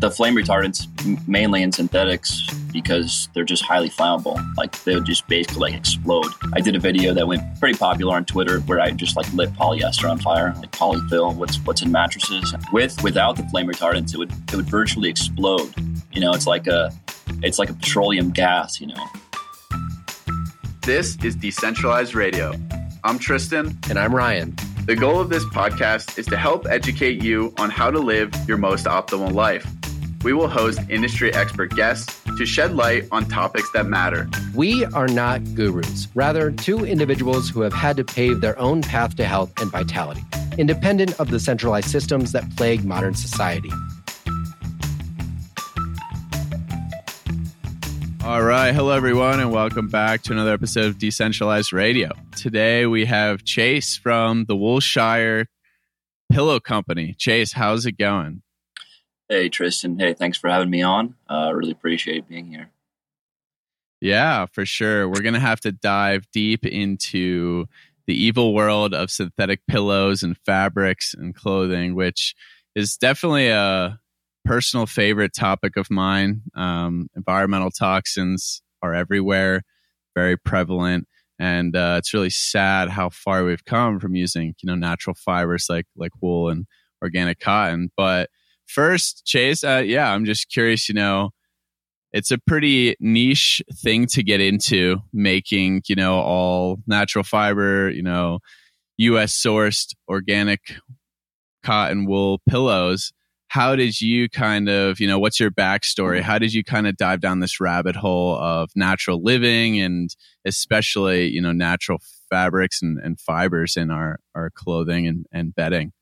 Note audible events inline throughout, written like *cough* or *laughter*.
the flame retardants mainly in synthetics because they're just highly flammable. Like they would just basically like explode. I did a video that went pretty popular on Twitter where I just like lit polyester on fire, like polyfill, what's what's in mattresses. With without the flame retardants, it would it would virtually explode. You know, it's like a it's like a petroleum gas. You know. This is decentralized radio. I'm Tristan, and I'm Ryan. The goal of this podcast is to help educate you on how to live your most optimal life. We will host industry expert guests to shed light on topics that matter. We are not gurus, rather, two individuals who have had to pave their own path to health and vitality, independent of the centralized systems that plague modern society. All right. Hello, everyone, and welcome back to another episode of Decentralized Radio. Today we have Chase from the Woolshire Pillow Company. Chase, how's it going? Hey, Tristan. Hey, thanks for having me on. I uh, really appreciate being here. Yeah, for sure. We're going to have to dive deep into the evil world of synthetic pillows and fabrics and clothing, which is definitely a personal favorite topic of mine. Um, environmental toxins are everywhere, very prevalent, and uh, it's really sad how far we've come from using you know natural fibers like like wool and organic cotton. But first, Chase, uh, yeah, I'm just curious. You know, it's a pretty niche thing to get into, making you know all natural fiber, you know, U.S. sourced organic cotton wool pillows how did you kind of, you know, what's your backstory? How did you kind of dive down this rabbit hole of natural living and especially, you know, natural fabrics and, and fibers in our, our clothing and, and bedding?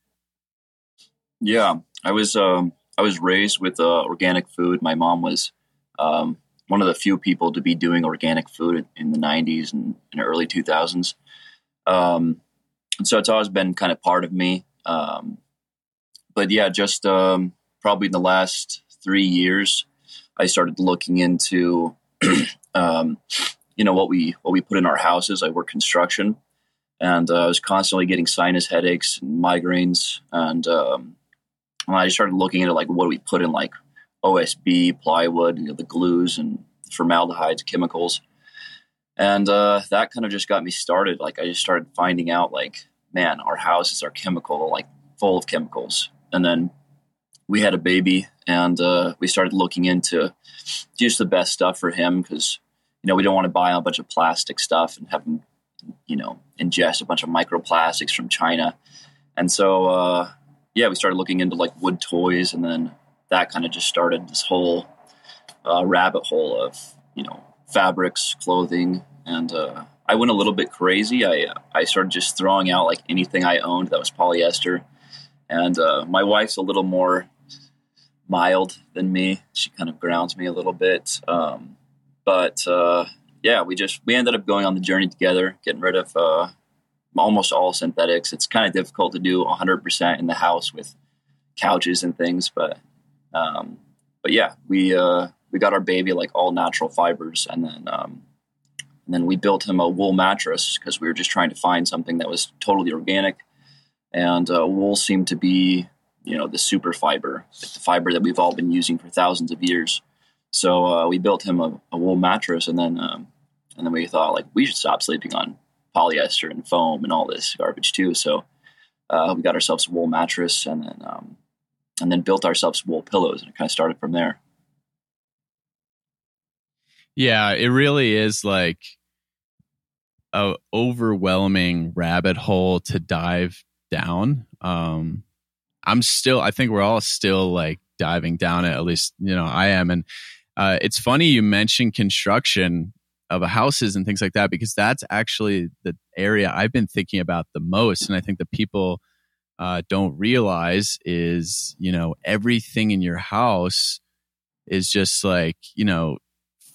Yeah, I was, um, I was raised with uh, organic food. My mom was um, one of the few people to be doing organic food in the 90s and, and early 2000s. Um, and so it's always been kind of part of me. Um, but yeah, just um, probably in the last three years, I started looking into, *clears throat* um, you know, what we what we put in our houses. I work construction, and uh, I was constantly getting sinus headaches and migraines, and um, I started looking into like what do we put in like OSB, plywood, you know, the glues and formaldehydes, chemicals, and uh, that kind of just got me started. Like I just started finding out like, man, our houses are chemical, like full of chemicals, and then we had a baby and uh, we started looking into just the best stuff for him because you know we don't want to buy a bunch of plastic stuff and have him you know ingest a bunch of microplastics from china. And so uh, yeah we started looking into like wood toys and then that kind of just started this whole uh, rabbit hole of you know fabrics clothing and uh, i went a little bit crazy i i started just throwing out like anything i owned that was polyester and uh, my wife's a little more mild than me. She kind of grounds me a little bit. Um, but uh, yeah, we just we ended up going on the journey together, getting rid of uh, almost all synthetics. It's kind of difficult to do 100% in the house with couches and things, but um, but yeah, we uh, we got our baby like all natural fibers, and then um, and then we built him a wool mattress because we were just trying to find something that was totally organic and uh, wool seemed to be you know the super fiber the fiber that we've all been using for thousands of years so uh, we built him a, a wool mattress and then um, and then we thought like we should stop sleeping on polyester and foam and all this garbage too so uh, we got ourselves a wool mattress and then um, and then built ourselves wool pillows and it kind of started from there yeah it really is like a overwhelming rabbit hole to dive down. Um, I'm still, I think we're all still like diving down it. At least, you know, I am. And uh, it's funny you mentioned construction of houses and things like that because that's actually the area I've been thinking about the most. And I think the people uh, don't realize is, you know, everything in your house is just like, you know,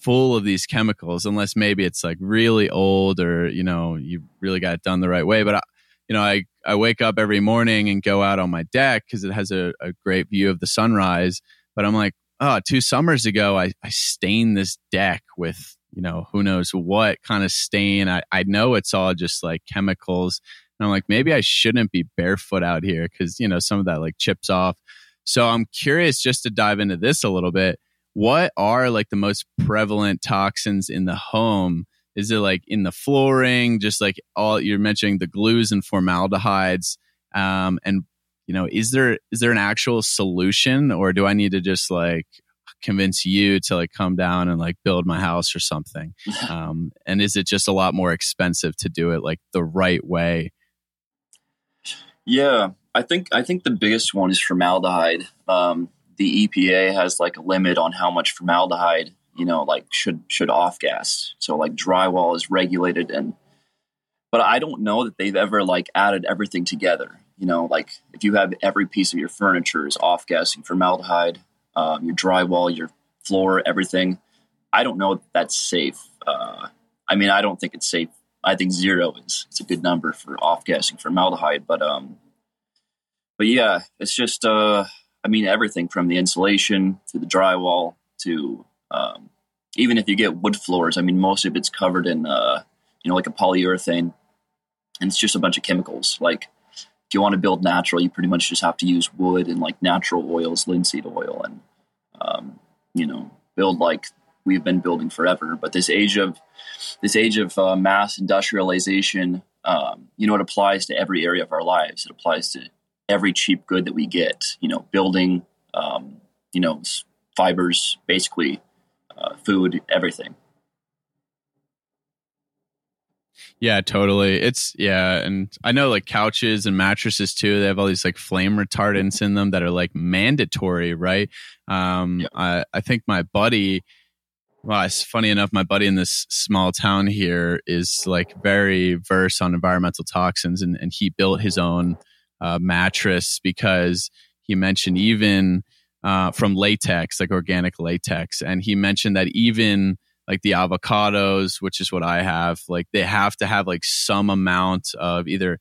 full of these chemicals unless maybe it's like really old or you know you really got it done the right way but I, you know i I wake up every morning and go out on my deck because it has a, a, great view of the sunrise. But I'm like, oh, two summers ago, I, I stained this deck with, you know, who knows what kind of stain. I, I know it's all just like chemicals. And I'm like, maybe I shouldn't be barefoot out here because, you know, some of that like chips off. So I'm curious just to dive into this a little bit. What are like the most prevalent toxins in the home? Is it like in the flooring, just like all you're mentioning the glues and formaldehydes? Um, and you know, is there is there an actual solution, or do I need to just like convince you to like come down and like build my house or something? *laughs* Um, and is it just a lot more expensive to do it like the right way? Yeah, I think I think the biggest one is formaldehyde. Um, the EPA has like a limit on how much formaldehyde you know like should should off gas. So like drywall is regulated and but I don't know that they've ever like added everything together. You know, like if you have every piece of your furniture is off gassing formaldehyde, um, your drywall, your floor, everything. I don't know if that's safe. Uh, I mean, I don't think it's safe. I think zero is it's a good number for off gassing formaldehyde, but um, but yeah, it's just uh, I mean everything from the insulation to the drywall to um, even if you get wood floors. I mean, most of it's covered in uh, you know like a polyurethane, and it's just a bunch of chemicals. Like if you want to build natural, you pretty much just have to use wood and like natural oils, linseed oil, and um, you know build like we've been building forever. But this age of this age of uh, mass industrialization, um, you know, it applies to every area of our lives. It applies to every cheap good that we get. You know, building, um, you know, fibers, basically, uh, food, everything. Yeah, totally. It's yeah, and I know like couches and mattresses too. They have all these like flame retardants in them that are like mandatory, right? Um. I I think my buddy well, it's funny enough, my buddy in this small town here is like very versed on environmental toxins, and, and he built his own uh, mattress because he mentioned even uh, from latex, like organic latex, and he mentioned that even like the avocados, which is what I have, like they have to have like some amount of either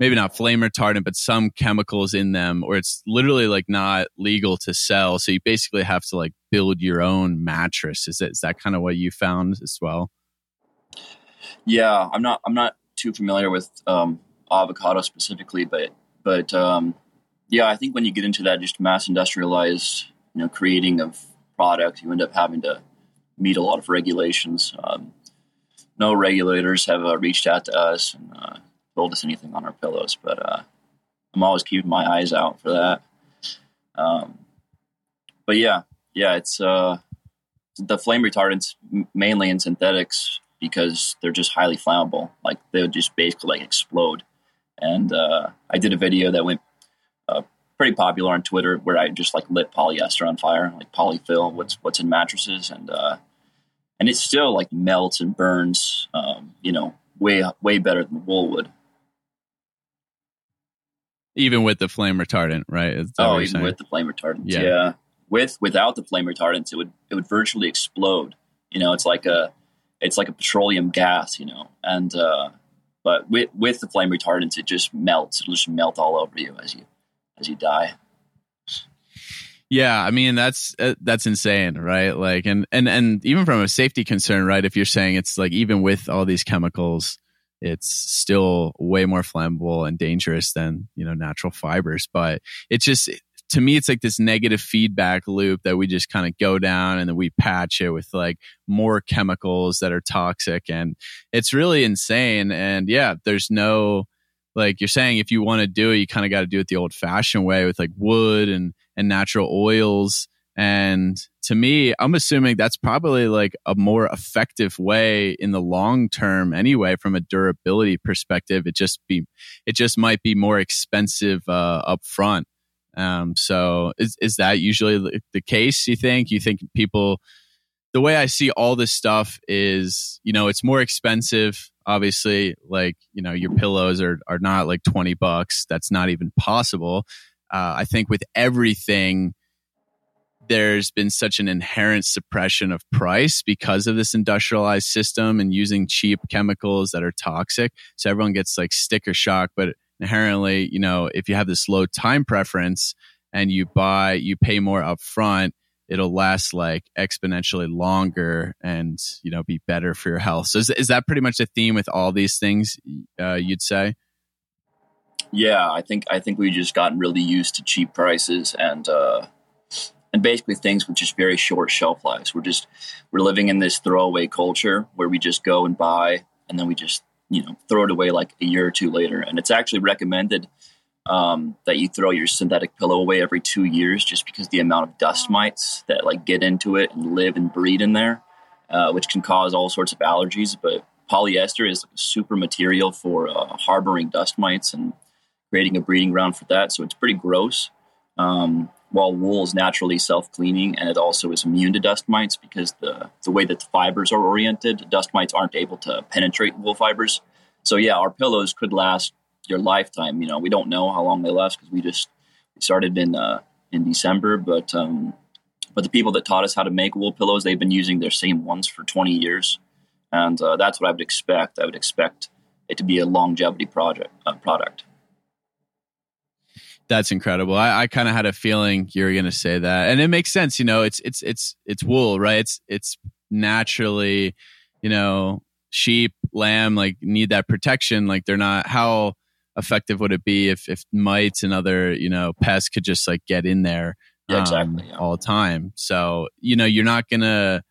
maybe not flame retardant, but some chemicals in them, or it's literally like not legal to sell. So you basically have to like build your own mattress. Is that, is that kind of what you found as well? Yeah, I'm not I'm not too familiar with um, avocado specifically, but but um, yeah, I think when you get into that just mass industrialized, you know, creating of product, you end up having to meet a lot of regulations. Um, no regulators have uh, reached out to us and uh, told us anything on our pillows, but uh, I'm always keeping my eyes out for that. Um, but yeah, yeah, it's uh, the flame retardants mainly in synthetics because they're just highly flammable. Like they would just basically like explode. And uh, I did a video that went uh, pretty popular on Twitter where I just like lit polyester on fire, like polyfill, what's what's in mattresses, and uh, and it still like melts and burns, um, you know, way way better than wool would even with the flame retardant, right? Oh, even with the flame retardant, yeah. yeah. With without the flame retardants, it would it would virtually explode. You know, it's like a it's like a petroleum gas. You know, and uh, but with with the flame retardants, it just melts. It'll just melt all over you as you as you die. Yeah, I mean that's uh, that's insane, right? Like, and and and even from a safety concern, right? If you're saying it's like even with all these chemicals, it's still way more flammable and dangerous than you know natural fibers but it's just to me it's like this negative feedback loop that we just kind of go down and then we patch it with like more chemicals that are toxic and it's really insane and yeah there's no like you're saying if you want to do it you kind of got to do it the old fashioned way with like wood and and natural oils and to me, I'm assuming that's probably like a more effective way in the long term anyway, from a durability perspective. It just be, it just might be more expensive uh, up front. Um, so is, is that usually the case? You think, you think people, the way I see all this stuff is, you know, it's more expensive. Obviously, like, you know, your pillows are, are not like 20 bucks. That's not even possible. Uh, I think with everything, there's been such an inherent suppression of price because of this industrialized system and using cheap chemicals that are toxic. So everyone gets like sticker shock, but inherently, you know, if you have this low time preference and you buy, you pay more upfront, it'll last like exponentially longer and, you know, be better for your health. So is, is that pretty much the theme with all these things uh, you'd say? Yeah, I think I think we just gotten really used to cheap prices and uh, and basically things with just very short shelf lives. We're just we're living in this throwaway culture where we just go and buy and then we just you know throw it away like a year or two later. And it's actually recommended um, that you throw your synthetic pillow away every two years just because the amount of dust mites that like get into it and live and breed in there, uh, which can cause all sorts of allergies. But polyester is a super material for uh, harboring dust mites and creating a breeding ground for that. So it's pretty gross. Um, while wool is naturally self-cleaning and it also is immune to dust mites because the, the way that the fibers are oriented, dust mites aren't able to penetrate wool fibers. So yeah, our pillows could last your lifetime. You know, we don't know how long they last because we just we started in uh, in December, but um, but the people that taught us how to make wool pillows, they've been using their same ones for 20 years, and uh, that's what I would expect. I would expect it to be a longevity project uh, product. That's incredible. I, I kind of had a feeling you were going to say that, and it makes sense. You know, it's it's it's it's wool, right? It's it's naturally, you know, sheep, lamb like need that protection. Like they're not how effective would it be if if mites and other you know pests could just like get in there yeah, exactly um, yeah. all the time. So you know you're not gonna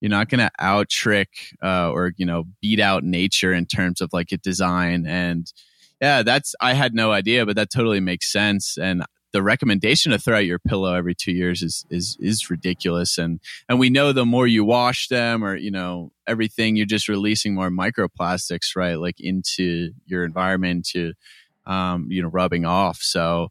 you're not gonna out trick uh, or you know beat out nature in terms of like a design and yeah, that's I had no idea, but that totally makes sense. And the recommendation to throw out your pillow every two years is is is ridiculous. And and we know the more you wash them or you know everything, you're just releasing more microplastics, right? Like into your environment to um, you know rubbing off. So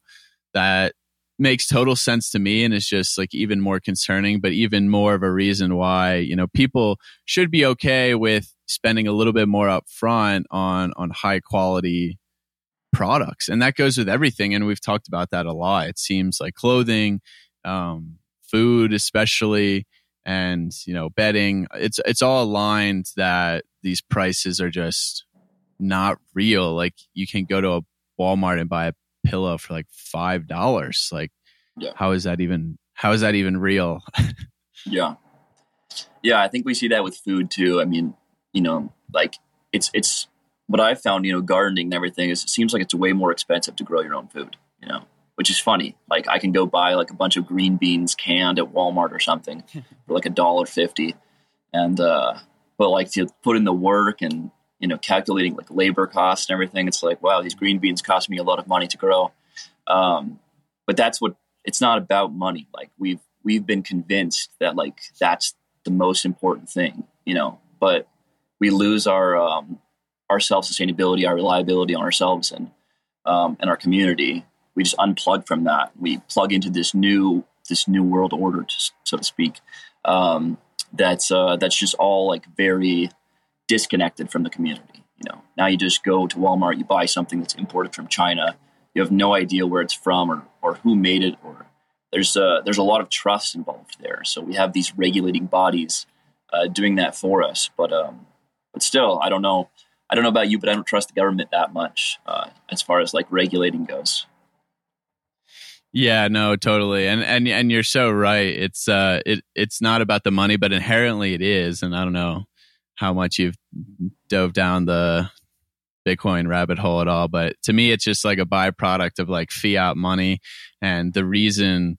that makes total sense to me and it's just like even more concerning but even more of a reason why you know people should be okay with spending a little bit more up front on on high quality products and that goes with everything and we've talked about that a lot. It seems like clothing um, food especially and you know bedding it's it's all aligned that these prices are just not real. Like you can go to a walmart and buy a pillow for like five dollars. Like yeah. how is that even how is that even real? *laughs* Yeah. Yeah i think we see that with food too. I mean you know like it's it's what I've found, you know, gardening and everything is it seems like it's way more expensive to grow your own food, you know, which is funny. Like I can go buy like a bunch of green beans canned at Walmart or something *laughs* for like a dollar fifty. And uh but like to put in the work and you know, calculating like labor costs and everything, it's like, wow, these green beans cost me a lot of money to grow. Um, but that's what it's not about money. Like we've we've been convinced that like that's the most important thing, you know, but we lose our um, our self sustainability, our reliability on ourselves and um, and our community. We just unplug from that. We plug into this new this new world order, so to speak. Um, that's uh, that's just all like very disconnected from the community. You know, now you just go to Walmart, you buy something that's imported from China. You have no idea where it's from or or who made it, or there's a, there's a lot of trust involved there. So we have these regulating bodies uh, doing that for us. But um, but still, I don't know. I don't know about you, but I don't trust the government that much uh, as far as like regulating goes. Yeah, no, totally. And and and you're so right. It's uh it it's not about the money, but inherently it is. And I don't know how much you've dove down the Bitcoin rabbit hole at all, but to me it's just like a byproduct of like fiat money and the reason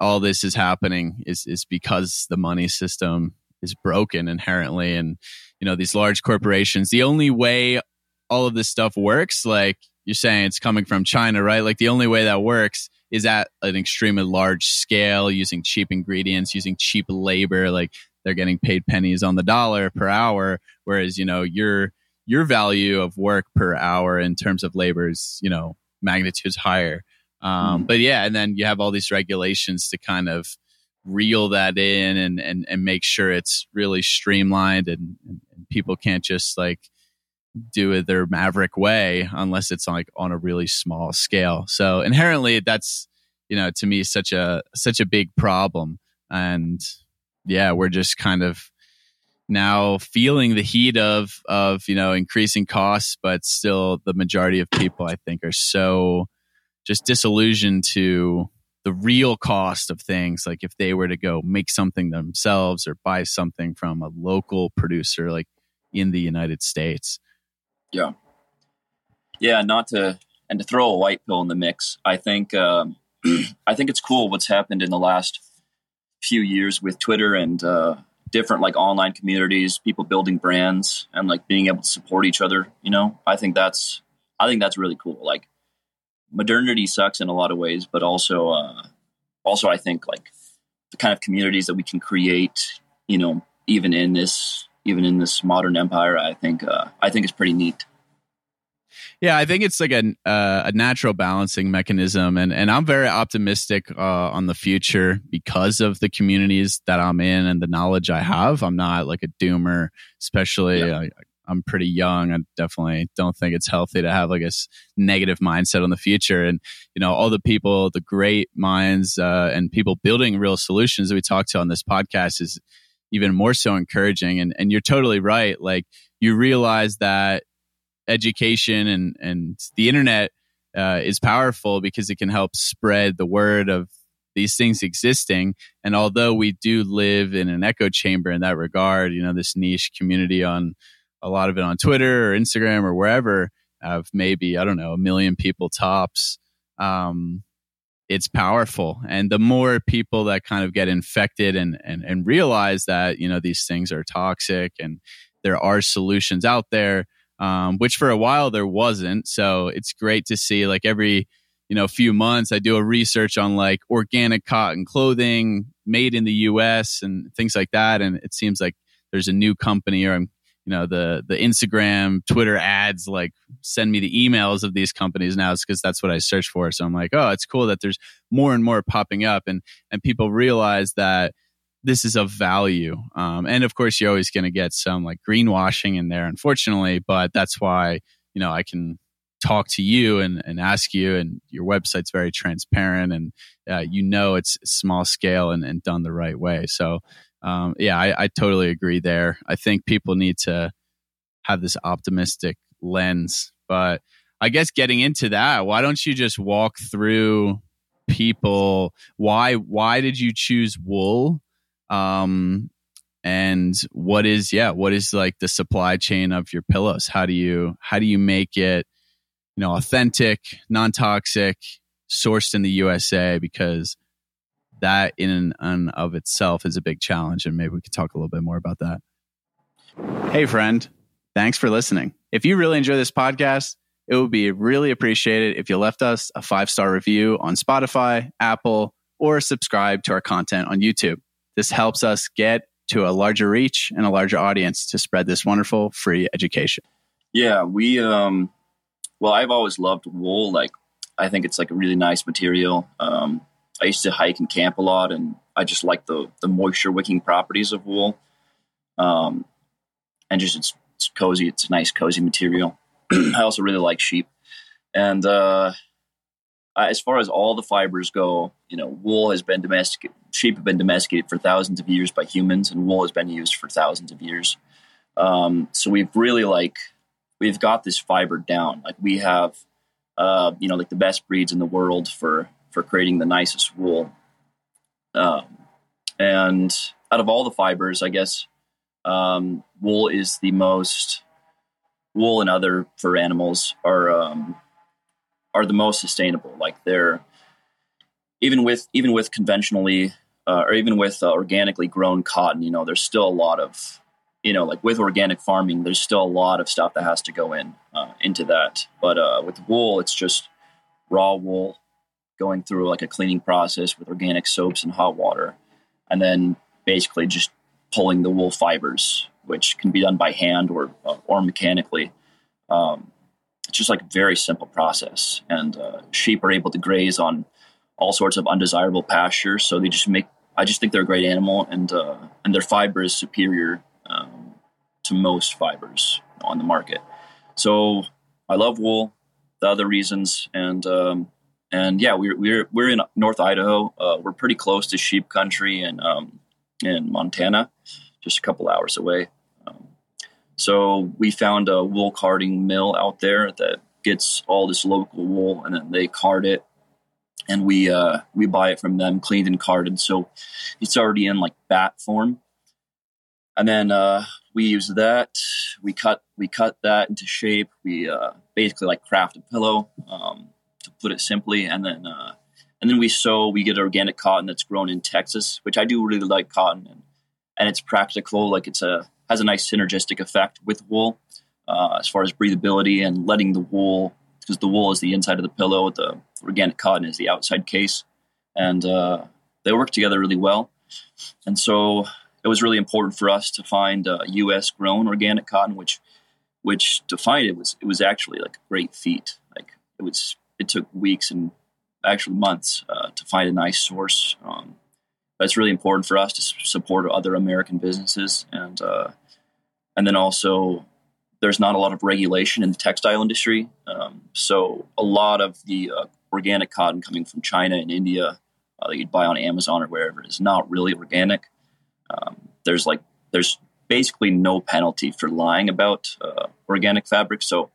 all this is happening is is because the money system is broken inherently and you know these large corporations the only way all of this stuff works like you're saying it's coming from china right like the only way that works is at an extremely large scale using cheap ingredients using cheap labor like they're getting paid pennies on the dollar per hour whereas you know your your value of work per hour in terms of labor is you know magnitudes higher um, mm. but yeah and then you have all these regulations to kind of reel that in and and, and make sure it's really streamlined and, and people can't just like do it their maverick way unless it's like on a really small scale. So inherently that's you know to me such a such a big problem and yeah, we're just kind of now feeling the heat of of you know increasing costs but still the majority of people I think are so just disillusioned to the real cost of things like if they were to go make something themselves or buy something from a local producer like in the United States. Yeah. Yeah, not to and to throw a white pill in the mix, I think um, *clears throat* I think it's cool what's happened in the last few years with Twitter and uh, different like online communities, people building brands and like being able to support each other. You know, I think that's I think that's really cool. Like modernity sucks in a lot of ways, but also uh, also I think like the kind of communities that we can create, you know, even in this even in this modern empire, I think uh, I think is pretty neat. Yeah, I think it's like a uh, a natural balancing mechanism, and and I'm very optimistic uh, on the future because of the communities that I'm in and the knowledge I have. I'm not like a doomer, especially. Yeah. I, I'm pretty young. I definitely don't think it's healthy to have like a negative mindset on the future. And you know, all the people, the great minds, uh, and people building real solutions that we talk to on this podcast is even more so encouraging. And and you're totally right. Like you realize that education and and the internet uh, is powerful because it can help spread the word of these things existing. And although we do live in an echo chamber in that regard, you know, this niche community on a lot of it on Twitter or Instagram or wherever of maybe, I don't know, a million people tops. Um, it's powerful. And the more people that kind of get infected and, and, and realize that, you know, these things are toxic and there are solutions out there, um, which for a while there wasn't. So it's great to see like every, you know, few months I do a research on like organic cotton clothing made in the US and things like that. And it seems like there's a new company or I'm, you know, the, the Instagram, Twitter ads, like send me the emails of these companies now. Because that's what I search for. So I'm like, oh, it's cool that there's more and more popping up and, and people realize that, this is of value. Um, and of course, you're always going to get some like greenwashing in there, unfortunately. But that's why you know I can talk to you and, and ask you, and your website's very transparent, and uh, you know it's small scale and, and done the right way. So um, yeah, I, I totally agree there. I think people need to have this optimistic lens, but I guess getting into that, why don't you just walk through people why why did you choose wool? Um, and what is yeah what is like the supply chain of your pillows? How do you how do you make it you know authentic non-toxic sourced in the usa because that in and of itself is a big challenge and maybe we could talk a little bit more about that hey friend thanks for listening if you really enjoy this podcast it would be really appreciated if you left us a five star review on spotify apple or subscribe to our content on youtube this helps us get to a larger reach and a larger audience to spread this wonderful free education. Yeah, we um well, I've always loved wool. Like I think it's like a really nice material. Um I used to hike and camp a lot and I just like the the moisture wicking properties of wool. Um and just it's, it's cozy, it's a nice cozy material. *clears throat* I also really like sheep. And uh as far as all the fibers go, you know, wool has been domesticated, sheep have been domesticated for thousands of years by humans, and wool has been used for thousands of years. Um, so we've really like we've got this fiber down. Like we have, uh, you know, like the best breeds in the world for for creating the nicest wool. Um, and out of all the fibers, I guess um, wool is the most wool and other for animals are um, are the most sustainable. Like they're even with even with conventionally uh, or even with uh, organically grown cotton, you know, there's still a lot of you know, like with organic farming, there's still a lot of stuff that has to go in uh, into that. But uh, with wool, it's just raw wool going through like a cleaning process with organic soaps and hot water, and then basically just pulling the wool fibers, which can be done by hand or or mechanically. Um, it's just like a very simple process. And uh, sheep are able to graze on all sorts of undesirable pastures, so they just make. I just think they're a great animal, and uh, and their fiber is superior um, to most fibers on the market. So I love wool. The other reasons, and um, and yeah, we're we're we're in North Idaho. Uh, we're pretty close to sheep country and um, in Montana, just a couple hours away. So we found a wool carding mill out there that gets all this local wool, and then they card it, and we uh, we buy it from them, cleaned and carded. So it's already in like bat form. And then uh, we use that. We cut we cut that into shape. We uh, basically like craft a pillow, um, put it simply, and then uh, and then we sew. We get organic cotton that's grown in Texas, which I do really like cotton, and, and it's practical. Like it's a has a nice synergistic effect with wool uh, as far as breathability and letting the wool because the wool is the inside of the pillow, the organic cotton is the outside case, and uh, they work together really well. And so it was really important for us to find uh, U.S. grown organic cotton, which which to find it was it was actually like a great feat. Like it was it took weeks and actually months uh, to find a nice source. Um, that's really important for us to support other American businesses and uh, and then also there's not a lot of regulation in the textile industry. Um, so a lot of the uh, organic cotton coming from China and India uh, that you'd buy on Amazon or wherever is not really organic. Um, there's like there's basically no penalty for lying about uh, organic fabric. So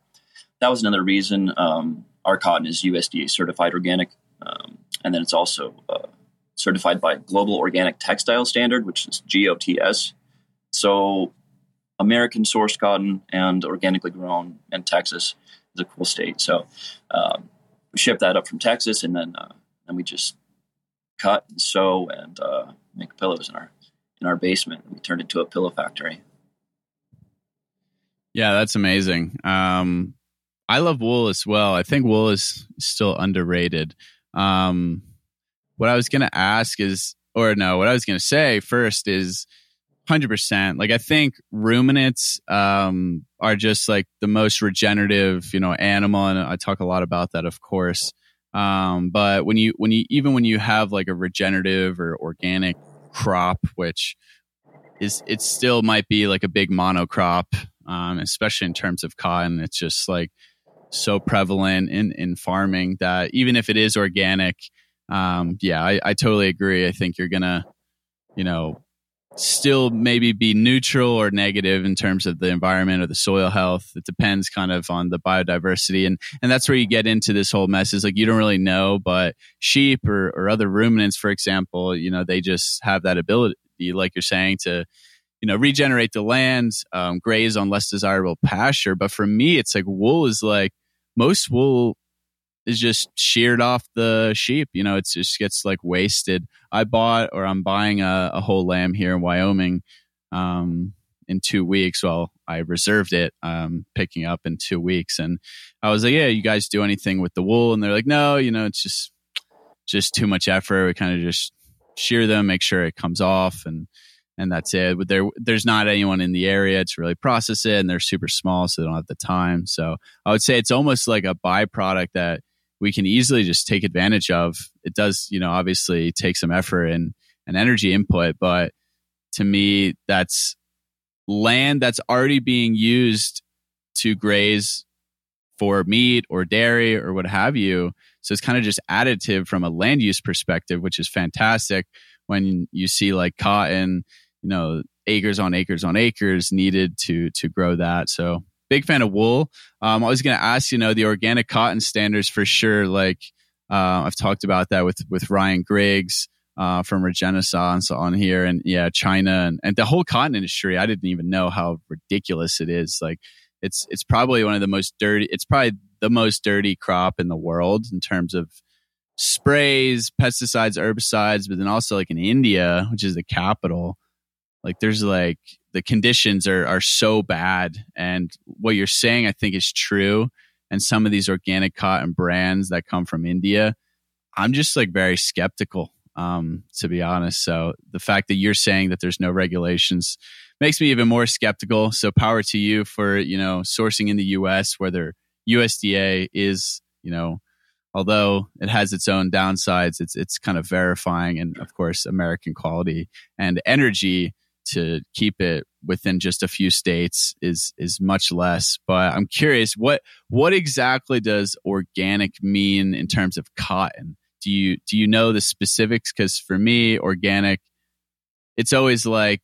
that was another reason um, our cotton is USDA certified organic, um, and then it's also uh, certified by Global Organic Textile Standard, which is GOTS. So American sourced cotton and organically grown in Texas is a cool state. So um, we ship that up from Texas, and then uh, and we just cut and sew and uh, make pillows in our in our basement. We turned it into a pillow factory. Yeah, that's amazing. Um, I love wool as well. I think wool is still underrated. Um, what I was going to ask is, or no, what I was going to say first is, hundred percent. Like I think ruminants um, are just like the most regenerative, you know, animal, and I talk a lot about that, of course. Um, but when you when you even when you have like a regenerative or organic crop, which is it still might be like a big monocrop, um, especially in terms of cotton. It's just like so prevalent in in farming that even if it is organic, um, yeah, I, I totally agree. I think you're gonna, you know, still maybe be neutral or negative in terms of the environment or the soil health. It depends kind of on the biodiversity. And, and that's where you get into this whole mess is like, you don't really know, but sheep or, or other ruminants, for example, you know, they just have that ability, like you're saying, to, you know, regenerate the land, um, graze on less desirable pasture. But for me, it's like wool is like most wool is just sheared off the sheep. You know, it just gets like wasted. I bought or I'm buying a, a whole lamb here in Wyoming um, in two weeks. Well, I reserved it, um, picking up in two weeks, and I was like, "Yeah, you guys do anything with the wool?" And they're like, "No, you know, it's just just too much effort. We kind of just shear them, make sure it comes off, and." And that's it. There, there's not anyone in the area to really process it, and they're super small, so they don't have the time. So I would say it's almost like a byproduct that we can easily just take advantage of. It does, you know, obviously take some effort and, and energy input, but to me, that's land that's already being used to graze for meat or dairy or what have you. So it's kind of just additive from a land use perspective, which is fantastic when you see like cotton, you know, acres on acres on acres needed to to grow that. So big fan of wool. Um, I was going to ask, you know, the organic cotton standards for sure. Like uh, I've talked about that with with Ryan Griggs uh, from Regenaissance on here, and yeah, China and, and the whole cotton industry. I didn't even know how ridiculous it is. Like it's it's probably one of the most dirty. It's probably the most dirty crop in the world in terms of sprays, pesticides, herbicides, but then also like in India, which is the capital, like there's like the conditions are are so bad. And what you're saying i think is true. And some of these organic cotton brands that come from india i'm just like very skeptical um, to be honest. So the fact that you're saying that there's no regulations makes me even more skeptical. So power to you for you know sourcing in the us whether usda is you know although it has its own downsides it's it's kind of verifying and of course american quality and energy to keep it within just a few states is is much less but i'm curious what what exactly does organic mean in terms of cotton? Do you do you know the specifics? Because for me organic it's always like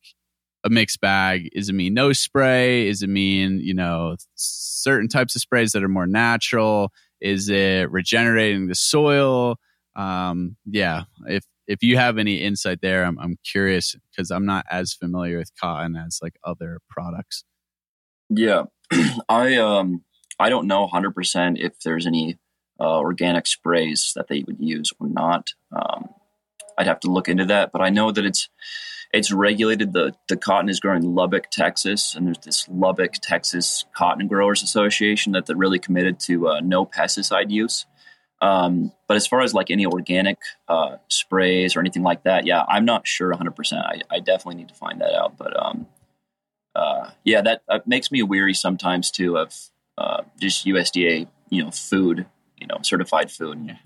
a mixed bag. Is it mean no spray? Is it mean you know certain types of sprays that are more natural? Is it regenerating the soil? Um yeah if if you have any insight there, I'm I'm curious because I'm not as familiar with cotton as like other products. Yeah, *clears throat* I um I don't know 100% if there's any uh, organic sprays that they would use or not. Um, I'd have to look into that, but I know that it's it's regulated. the The cotton is grown in Lubbock, Texas, and there's this Lubbock, Texas Cotton Growers Association that they're really committed to uh, no pesticide use. Um, but as far as like any organic uh, sprays or anything like that, yeah, I'm not sure 100. percent I, I definitely need to find that out. But um, uh, yeah, that uh, makes me weary sometimes too of uh, just USDA, you know, food, you know, certified food. And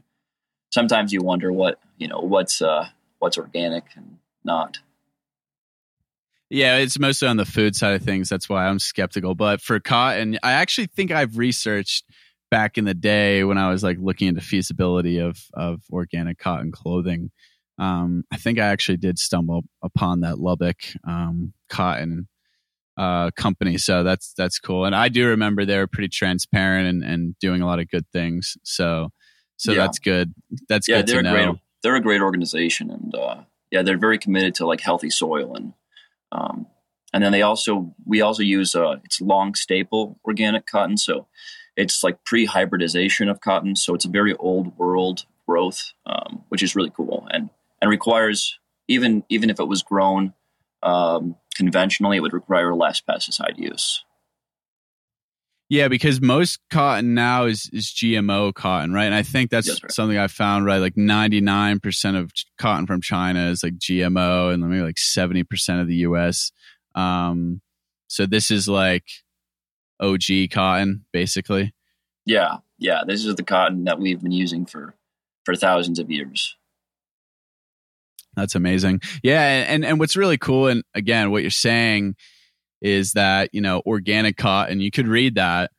sometimes you wonder what you know what's uh, what's organic and not. Yeah, it's mostly on the food side of things. That's why I'm skeptical. But for cotton, I actually think I've researched back in the day when I was like looking into feasibility of of organic cotton clothing. Um, I think I actually did stumble upon that Lubbock um, cotton uh, company, so that's that's cool. And I do remember they were pretty transparent and, and doing a lot of good things. So so yeah. that's good. That's yeah, good they're to a know. Great, they're a great organization, and uh, yeah, they're very committed to like healthy soil and um, and then they also we also use uh, it's long staple organic cotton, so it's like pre-hybridization of cotton, so it's a very old world growth, um, which is really cool and and requires even even if it was grown um, conventionally, it would require less pesticide use. Yeah, because most cotton now is is GMO cotton, right? And I think that's yes, right. something I found right. Like ninety nine percent of cotton from China is like GMO, and maybe like seventy percent of the U.S. Um, so this is like OG cotton, basically. Yeah, yeah. This is the cotton that we've been using for for thousands of years. That's amazing. Yeah, and and what's really cool, and again, what you're saying is that you know organic cotton. You could read that,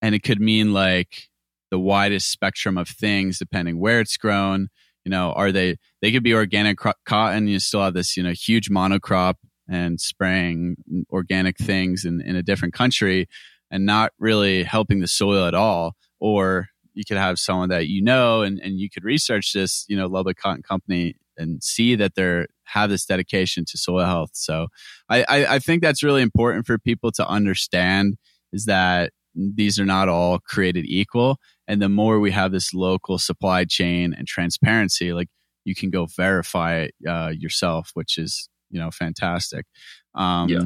and it could mean like the widest spectrum of things depending where it's grown. You know, are they? They could be organic cotton. You still have this, you know, huge monocrop and spraying organic things in, in a different country and not really helping the soil at all. Or you could have someone that you know and, and you could research this, you know, Lubbock Cotton Company and see that they're have this dedication to soil health. So I, I, I think that's really important for people to understand is that these are not all created equal. And the more we have this local supply chain and transparency, like you can go verify it uh, yourself, which is you know fantastic. Um, yeah.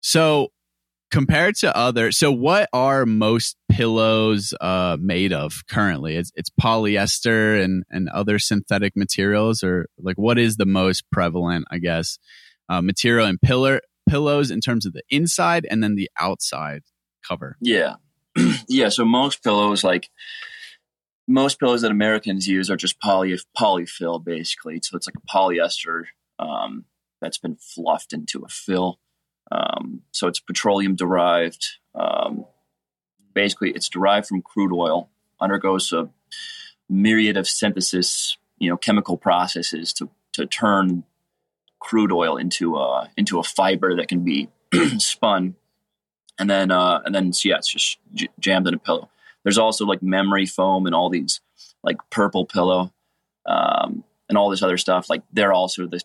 So compared to other, so what are most pillows uh, made of currently? It's, it's polyester and and other synthetic materials, or like what is the most prevalent, I guess, uh, material in pillar pillows in terms of the inside and then the outside cover? Yeah, *clears throat* yeah. So most pillows like most pillows that Americans use are just poly polyfill basically. So it's like a polyester um, that's been fluffed into a fill. Um, so it's petroleum derived. Um, basically, it's derived from crude oil, undergoes a myriad of synthesis, you know, chemical processes to to turn crude oil into a into a fiber that can be *clears throat* spun, and then uh, and then so yeah, it's just j- jammed in a pillow. There's also like memory foam and all these like purple pillow um, and all this other stuff. Like they're also the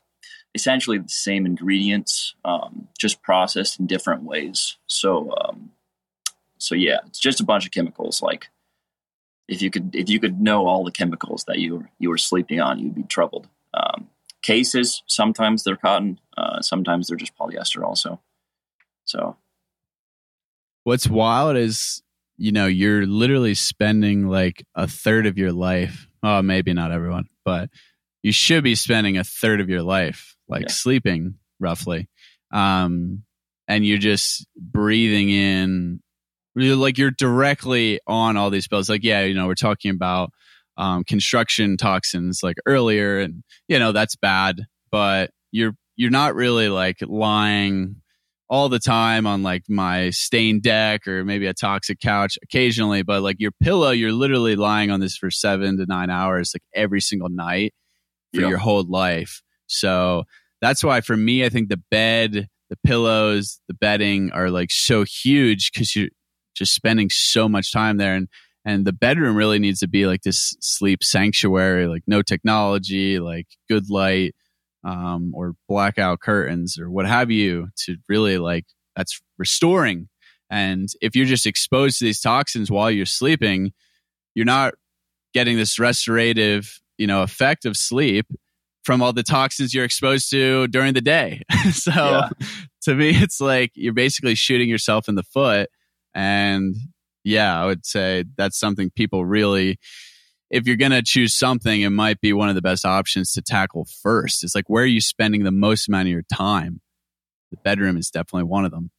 essentially the same ingredients, um, just processed in different ways. So, um, so yeah, it's just a bunch of chemicals. Like if you could, if you could know all the chemicals that you were, you were sleeping on, you'd be troubled. Um, cases, sometimes they're cotton, uh, sometimes they're just polyester also. So what's wild is, you know, you're literally spending like a third of your life. Oh, maybe not everyone, but you should be spending a third of your life like yeah. sleeping roughly um and you're just breathing in like you're directly on all these spells like yeah you know we're talking about um construction toxins like earlier and you know that's bad but you're you're not really like lying all the time on like my stained deck or maybe a toxic couch occasionally but like your pillow you're literally lying on this for 7 to 9 hours like every single night for your whole life. So that's why for me, I think the bed, the pillows, the bedding are like so huge because you're just spending so much time there. And and the bedroom really needs to be like this sleep sanctuary like no technology like good light um, or blackout curtains or what have you to really like that's restoring and if you're just exposed to these toxins while you're sleeping you're not getting this restorative you know effect of sleep from all the toxins you're exposed to during the day *laughs* so yeah. to me it's like you're basically shooting yourself in the foot and yeah, I would say that's something people really, if you're going to choose something, it might be one of the best options to tackle first. It's like, where are you spending the most amount of your time? The bedroom is definitely one of them.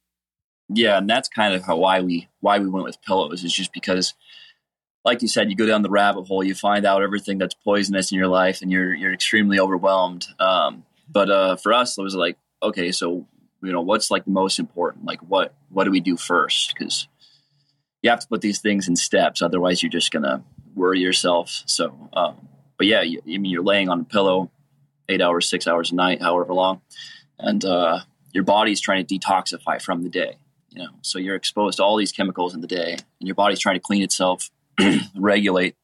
Yeah, and that's kind of how why we why we went with pillows is just because, like you said, you go down the rabbit hole, you find out everything that's poisonous in your life, and you're you're extremely overwhelmed. Um, but uh, for us, it was like, okay, so you know, what's like the most important? Like, what what do we do first? Because you have to put these things in steps. Otherwise, you're just gonna worry yourself. So, um, but yeah, you, I mean, you're laying on a pillow eight hours, six hours a night, however long, and uh, your body's trying to detoxify from the day. You know, so you're exposed to all these chemicals in the day, and your body's trying to clean itself, *clears throat* regulate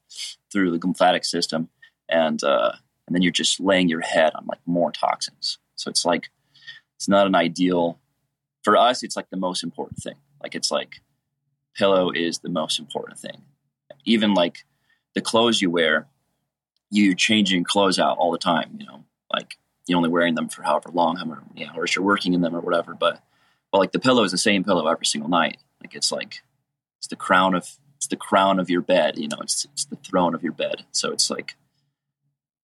through the lymphatic system, and uh, and then you're just laying your head on like more toxins. So it's like it's not an ideal for us. It's like the most important thing. Like it's like pillow is the most important thing. Even like the clothes you wear, you're changing clothes out all the time. You know, like you're only wearing them for however long, however many hours you're working in them or whatever. But but like the pillow is the same pillow every single night. Like it's like it's the crown of it's the crown of your bed. You know, it's it's the throne of your bed. So it's like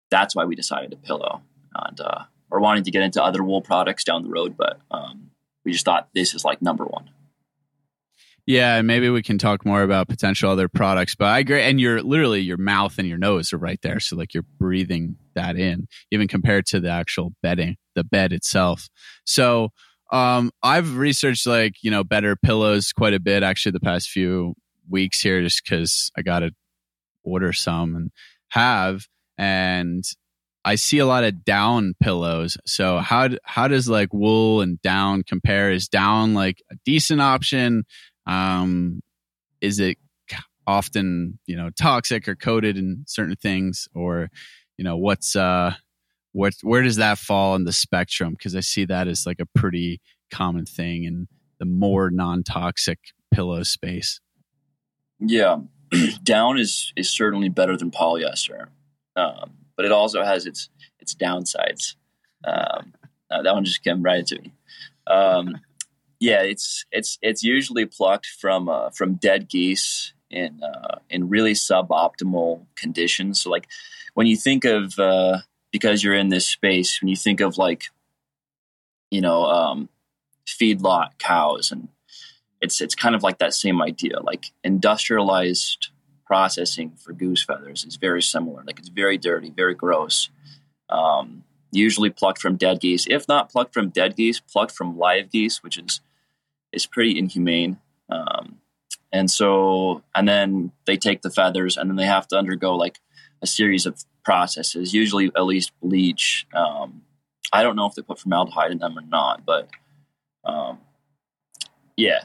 that's why we decided to pillow. And uh, we're wanting to get into other wool products down the road, but um, we just thought this is like number one. Yeah, and maybe we can talk more about potential other products. But I agree, and your literally your mouth and your nose are right there, so like you're breathing that in, even compared to the actual bedding, the bed itself. So um, I've researched like you know better pillows quite a bit actually the past few weeks here, just because I got to order some and have, and I see a lot of down pillows. So how how does like wool and down compare? Is down like a decent option? Um, is it often you know toxic or coated in certain things, or you know what's uh what where does that fall in the spectrum? Because I see that as like a pretty common thing in the more non-toxic pillow space. Yeah, *clears throat* down is is certainly better than polyester, um, but it also has its its downsides. Um, *laughs* uh, that one just came right to me. Um, yeah, it's it's it's usually plucked from uh, from dead geese in uh, in really suboptimal conditions. So like when you think of uh, because you're in this space, when you think of like you know um, feedlot cows, and it's it's kind of like that same idea. Like industrialized processing for goose feathers is very similar. Like it's very dirty, very gross. Um, usually plucked from dead geese. If not plucked from dead geese, plucked from live geese, which is is pretty inhumane. Um, and so, and then they take the feathers and then they have to undergo like a series of processes, usually at least bleach. Um, I don't know if they put formaldehyde in them or not, but um, yeah,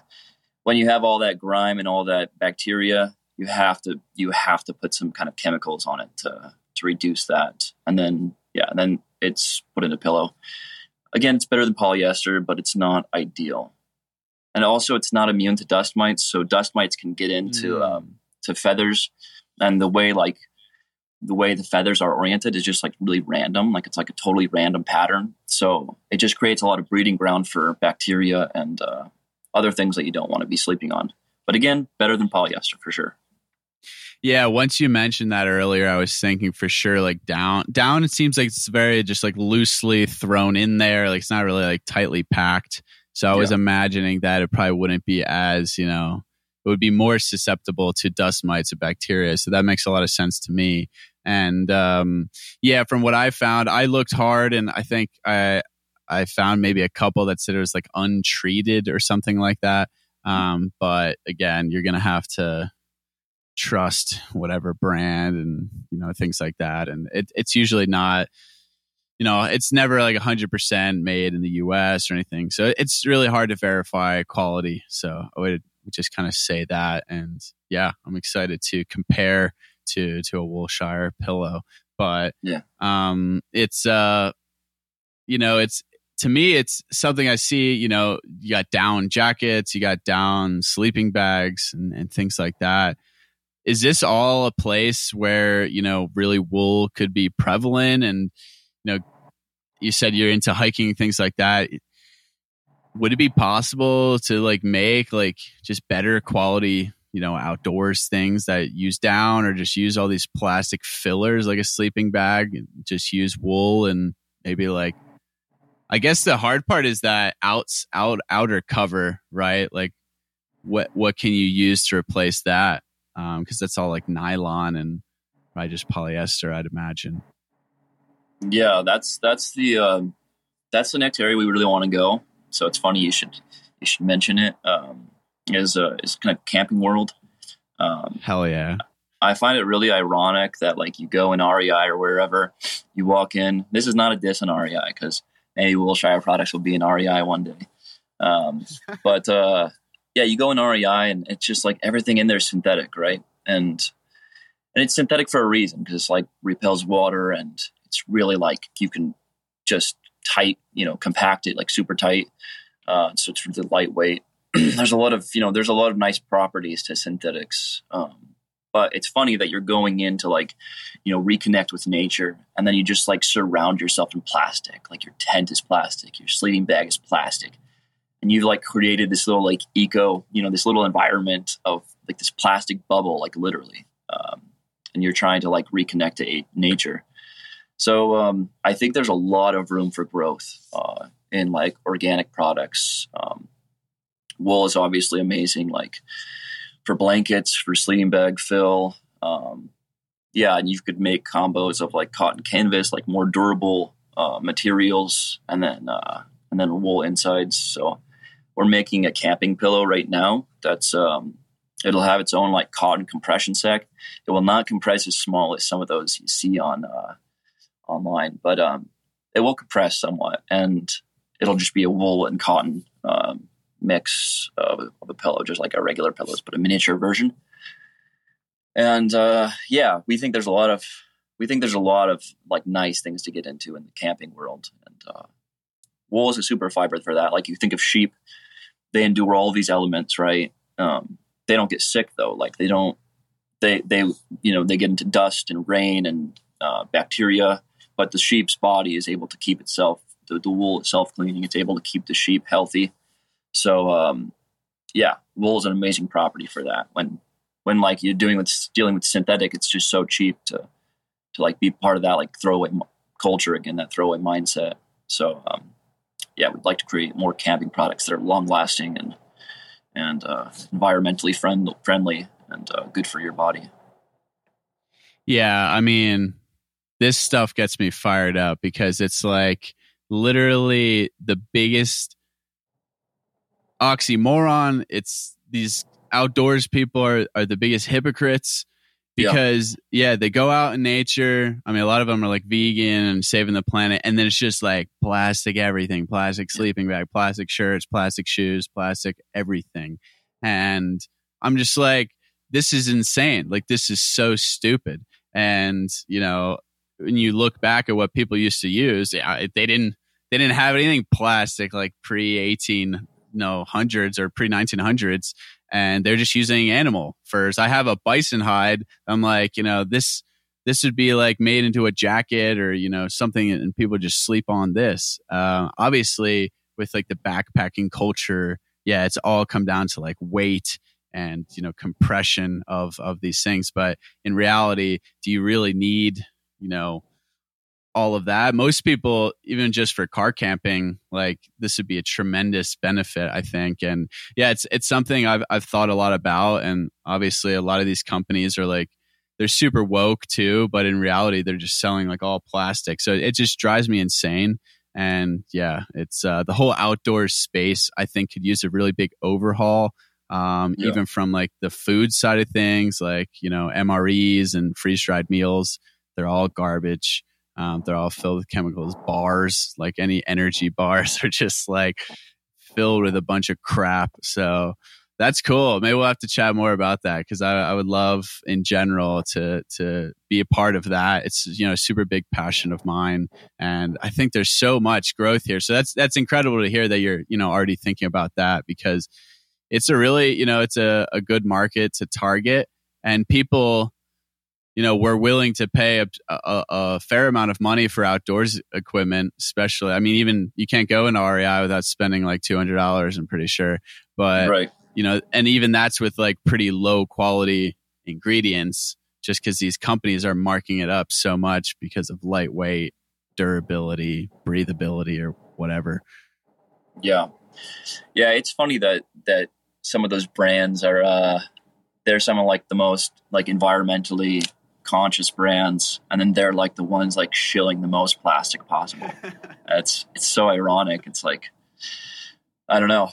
when you have all that grime and all that bacteria, you have to you have to put some kind of chemicals on it to to reduce that, and then yeah, and then it's put in a pillow. Again, it's better than polyester, but it's not ideal. And also it's not immune to dust mites so dust mites can get into mm. um, to feathers. And the way like the way the feathers are oriented is just like really random like it's like a totally random pattern. So it just creates a lot of breeding ground for bacteria and uh, other things that you don't want to be sleeping on but again better than polyester for sure yeah, once you mentioned that earlier, I was thinking for sure like down down it seems like it's very just like loosely thrown in there. Like it's not really like tightly packed. So I was imagining that it probably wouldn't be as, you know, it would be more susceptible to dust mites or bacteria. So that makes a lot of sense to me. And um, yeah, from what I found, I looked hard and I think I I found maybe a couple that said it was like untreated or something like that. Um, but again, you're gonna have to trust whatever brand and you know things like that. And it, it's usually not you know, it's never like 100% made in the US or anything. So it's really hard to verify quality. So I would just kind of say that. And yeah, I'm excited to compare to to a Woolshire pillow. But yeah, um, it's uh, you know, it's to me, it's something I see. You know, you got down jackets, you got down sleeping bags, and, and things like that. Is this all a place where you know really wool could be prevalent? And you know, you said you're into hiking, things like that would it be possible to like make like just better quality you know outdoors things that use down or just use all these plastic fillers like a sleeping bag just use wool and maybe like i guess the hard part is that outs out outer cover right like what what can you use to replace that um because that's all like nylon and probably just polyester i'd imagine yeah that's that's the um that's the next area we really want to go so it's funny you should you should mention it. Um, is uh, is kind of camping world. Um, Hell yeah! I find it really ironic that like you go in REI or wherever, you walk in. This is not a diss on REI because maybe Woolshire products will be in REI one day. Um, *laughs* but uh, yeah, you go in REI and it's just like everything in there is synthetic, right? And and it's synthetic for a reason because it's like repels water and it's really like you can just tight, you know, compact it like super tight. Uh, so it's really lightweight. *clears throat* there's a lot of, you know, there's a lot of nice properties to synthetics. Um, but it's funny that you're going in to like, you know, reconnect with nature, and then you just like surround yourself in plastic. Like your tent is plastic, your sleeping bag is plastic, and you've like created this little like eco, you know, this little environment of like this plastic bubble, like literally. Um, and you're trying to like reconnect to nature. So um, I think there's a lot of room for growth uh, in like organic products. Um, wool is obviously amazing, like for blankets, for sleeping bag fill. Um, yeah, and you could make combos of like cotton canvas, like more durable uh, materials, and then uh, and then wool insides. So we're making a camping pillow right now. That's um, it'll have its own like cotton compression sack. It will not compress as small as some of those you see on uh, online, but um, it will compress somewhat, and it'll just be a wool and cotton um, mix of, of, a pillow, just like our regular pillows, but a miniature version. And uh, yeah, we think there's a lot of we think there's a lot of like nice things to get into in the camping world, and uh, wool is a super fiber for that. Like you think of sheep, they endure all these elements, right? Um, they don't get sick though. Like they don't they they you know they get into dust and rain and uh, bacteria but the sheep's body is able to keep itself the, the wool itself cleaning it's able to keep the sheep healthy so um, yeah wool is an amazing property for that. When when like you're doing with dealing with synthetic it's just so cheap to to like be part of that like throwaway culture again that throwaway mindset. So um, yeah we'd like to create more camping products that are long lasting and and uh, environmentally friend, friendly and uh, good for your body. Yeah i mean this stuff gets me fired up because it's like literally the biggest oxymoron. It's these outdoors people are, are the biggest hypocrites because yeah. yeah. they go out in nature. I mean, a lot of them are like vegan and saving the planet, and then it's just like plastic everything, plastic sleeping bag, plastic shirts, plastic shoes, plastic everything, and I'm just like, this is insane. Like this is so stupid, and you know, when you look back at what people used to use, they didn't they didn't have anything plastic like pre no hundreds or pre nineteen hundreds, and they're just using animal furs. I have a bison hide. I'm like, you know, this this would be like made into a jacket or you know something, and people just sleep on this. Uh, obviously, with like the backpacking culture, yeah, it's all come down to like weight and you know compression of of these things but in reality do you really need you know all of that. Most people even just for car camping like this would be a tremendous benefit i think. And yeah it's it's something i've i've thought a lot about. And obviously a lot of these companies are like they're super woke too but in reality they're just selling like all plastic. So it just drives me insane. And yeah it's uh, the whole outdoor space i think could use a really big overhaul um, yeah. even from like the food side of things like you know mres and freeze dried meals. They're all garbage. Um, they're all filled with chemicals. Bars, like any energy *laughs* bars, are just like filled with a bunch of crap. So That's cool. Maybe we'll have to chat more about that because I, I would love in general to to be a part of that. It's you know a super big passion of mine, and I think there's so much growth here. So that's that's incredible to hear that you're you know already thinking about that because it's a really you know it's a, a good market to target, and people you know we're willing to pay a, a, a, fair amount of money for outdoors equipment especially i mean even you can't go into rei without spending like $200 i'm pretty sure but right you know, and even that's with like pretty low quality ingredients just because these companies are marking it up so much because of lightweight, durability, breathability, or whatever. Yeah. Yeah. It's funny that, that some of those brands are, uh, they're some of like the most like environmentally conscious brands and then they're like the ones like shilling the most plastic possible *laughs* it's it's so ironic it's like i don't know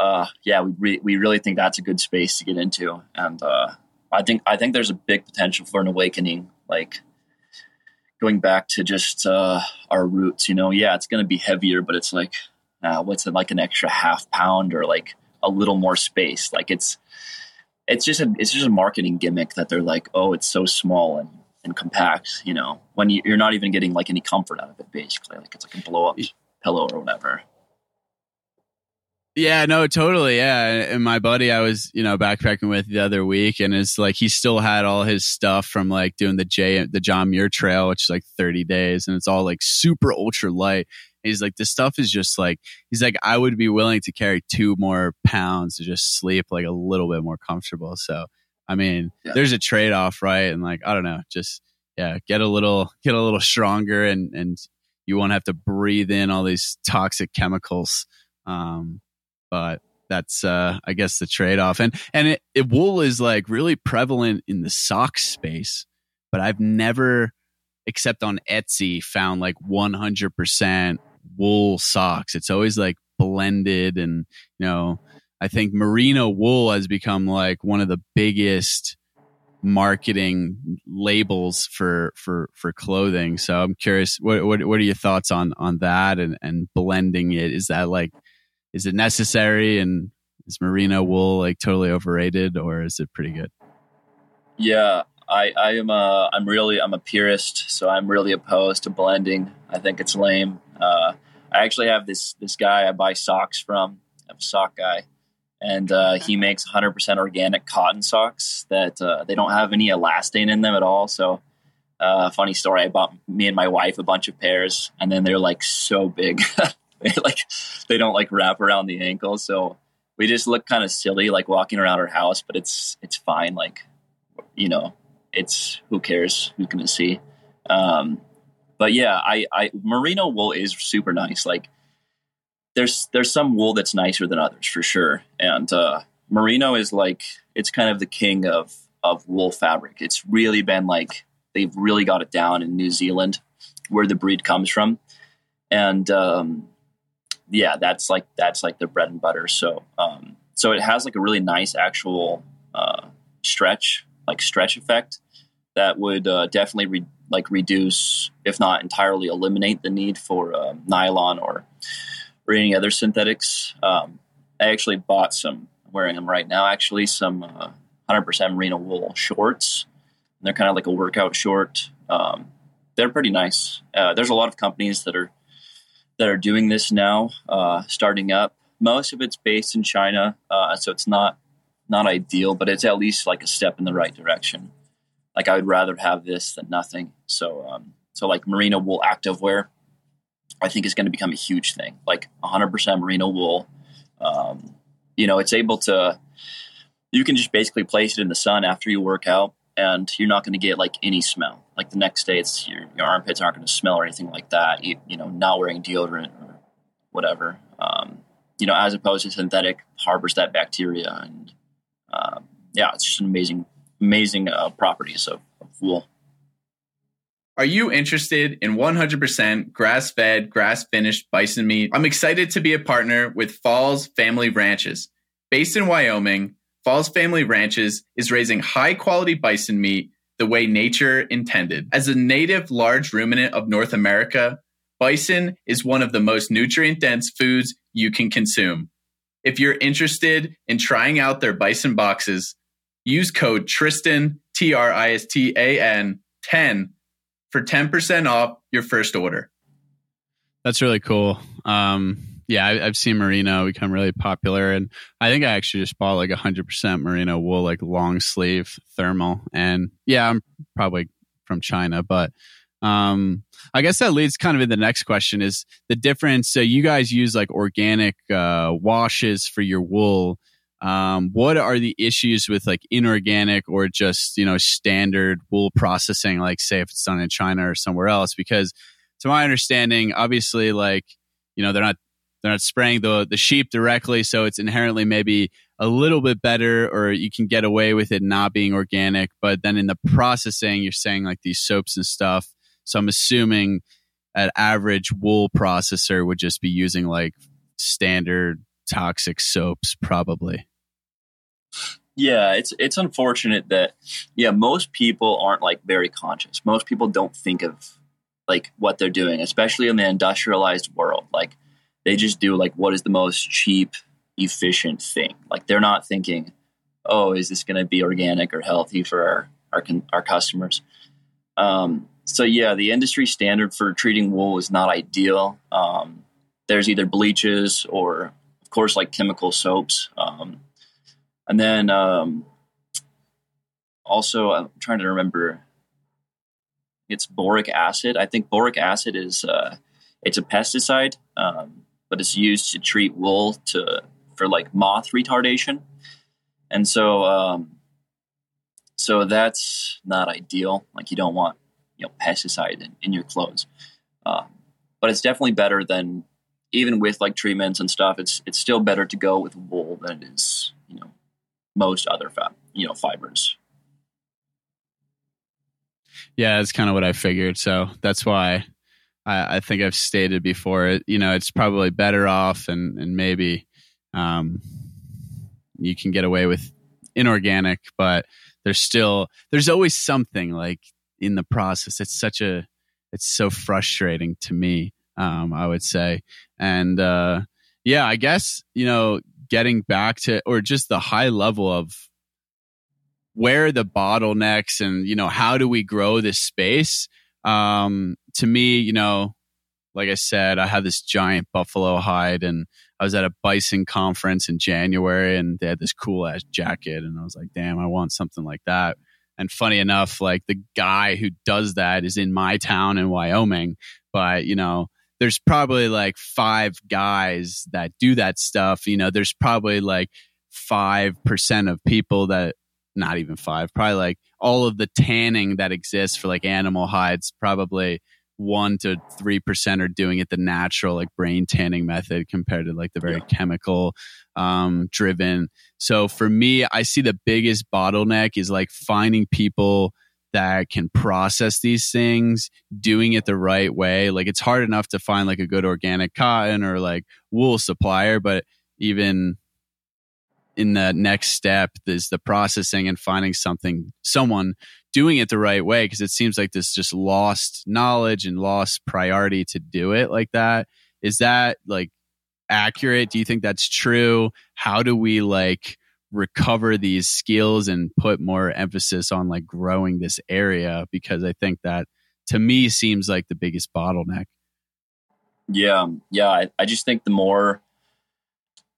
uh, yeah, we re- we really think that's a good space to get into, and uh, I think I think there's a big potential for an awakening, like going back to just uh, our roots. You know, yeah, it's going to be heavier, but it's like, uh, what's it like an extra half pound or like a little more space? Like it's it's just a it's just a marketing gimmick that they're like, oh, it's so small and and compact. You know, when you, you're not even getting like any comfort out of it, basically, like it's like a blow up pillow or whatever. Yeah, no, totally. Yeah. And my buddy I was, you know, backpacking with the other week and it's like he still had all his stuff from like doing the J the John Muir trail, which is like 30 days, and it's all like super ultra light. He's like, this stuff is just like he's like, I would be willing to carry two more pounds to just sleep like a little bit more comfortable. So I mean, yeah. there's a trade off, right? And like, I don't know, just yeah, get a little get a little stronger and and you won't have to breathe in all these toxic chemicals. Um, but that's uh i guess the trade-off and and it, it, wool is like really prevalent in the sock space but i've never except on etsy found like 100% wool socks. It's always like blended and you know i think merino wool has become like one of the biggest marketing labels for for for clothing. So i'm curious what what, what are your thoughts on on that and and blending it? Is that like is it necessary? And is merino wool like totally overrated or is it pretty good? Yeah i i am a i'm really i'm a purist so i'm really opposed to blending. I think it's lame uh, i actually have this this guy i buy socks from i'm a sock guy and uh, he makes 100% organic cotton socks that uh, they don't have any elastane in them at all so uh, funny story i bought me and my wife a bunch of pairs and then they're like so big *laughs* they like they don't like wrap around the ankle. So we just look kind of silly like walking around our house, but it's it's fine. Like you know, it's who cares? Who's gonna see? Um, but yeah, I, I merino wool is super nice. Like there's there's some wool that's nicer than others for sure, and uh, merino is like it's kind of the king of of wool fabric. It's really been like they've really got it down in New Zealand, where the breed comes from, and um, yeah, that's like that's like the bread and butter. So um, so it has like a really nice actual uh, stretch, like stretch effect that would uh, definitely re- like reduce, if not entirely eliminate, the need for uh, nylon or or any other synthetics. Um, I actually bought some. I'm wearing them right now. Actually, some 100% uh, merino wool shorts. And they're kind of like a workout short. Um, they're pretty nice. Uh, there's a lot of companies that are that are doing this now, uh, starting up. Most of it's based in China, uh, so it's not not ideal, but it's at least like a step in the right direction. Like I would rather have this than nothing. So, um, so like merino wool activewear, I think is going to become a huge thing. Like 100% merino wool. Um, you know, it's able to. You can just basically place it in the sun after you work out, and you're not going to get like any smell. Like the next day, it's your, your armpits aren't going to smell or anything like that. You, you know, not wearing deodorant or whatever. Um, you know, as opposed to synthetic harbors that bacteria and um, yeah, it's just an amazing, amazing uh, properties of, of wool. Are you interested in 100% grass fed, grass finished bison meat? I'm excited to be a partner with Falls Family Ranches. Based in Wyoming, Falls Family Ranches is raising high quality bison meat the way nature intended. As a native large ruminant of North America, bison is one of the most nutrient dense foods you can consume. If you're interested in trying out their bison boxes, use code Tristan, T R I S T A N 10 for 10% off your first order. That's really cool. Um, yeah, I, have seen merino become really popular, and I think I actually just bought like a hundred percent merino wool, like long sleeve thermal. And yeah, I'm probably from China, but um, I guess that leads kind of in the next question is the difference. So you guys use like organic uh, washes for your wool. Um, what are the issues with like inorganic or just you know standard wool processing? Like say if it's done in China or somewhere else, because to my understanding, obviously like you know they're not they're not spraying the the sheep directly, so it's inherently maybe a little bit better, or you can get away with it not being organic. But then in the processing, you're saying like these soaps and stuff. So I'm assuming an average wool processor would just be using like standard toxic soaps, probably. Yeah, it's it's unfortunate that yeah, most people aren't like very conscious. Most people don't think of like what they're doing, especially in the industrialized world. Like they just do like what is the most cheap, efficient thing. Like they're not thinking, oh, is this going to be organic or healthy for our our, our customers? Um, so yeah, the industry standard for treating wool is not ideal. Um, there's either bleaches or, of course, like chemical soaps, um, and then um, also I'm trying to remember. It's boric acid. I think boric acid is uh, it's a pesticide. Um, but it's used to treat wool to for like moth retardation, and so um, so that's not ideal. Like you don't want you know pesticide in, in your clothes, um, but it's definitely better than even with like treatments and stuff. It's it's still better to go with wool than it is you know most other fat you know fibers. Yeah, that's kind of what I figured. So that's why I, I think I've stated before. You know it's probably better off, and and maybe um, you can get away with inorganic, but there's still there's always something like in the process. It's such a it's so frustrating to me. Um, I would say, and uh, yeah, I guess you know getting back to or just the high level of where the bottlenecks and you know how do we grow this space um, to me, you know, like I said, I had this giant buffalo hide and I was at a bison conference in January and they had this cool ass jacket and I was like, damn, I want something like that. And funny enough, like the guy who does that is in my town in Wyoming, but you know, there's probably like five guys that do that stuff. You know, there's probably like 5% of people that not even five, probably like all of the tanning that exists for like animal hides, probably one to three percent are doing it the natural like brain tanning method compared to like the very yeah. chemical um, driven. So for me, I see the biggest bottleneck is like finding people that can process these things, doing it the right way. Like it's hard enough to find like a good organic cotton or like wool supplier, but even in the next step is the processing and finding something someone doing it the right way because it seems like this just lost knowledge and lost priority to do it like that. Is that like accurate? Do you think that's true? How do we like recover these skills and put more emphasis on like growing this area because i think that to me seems like the biggest bottleneck yeah um, yeah i, I just think the more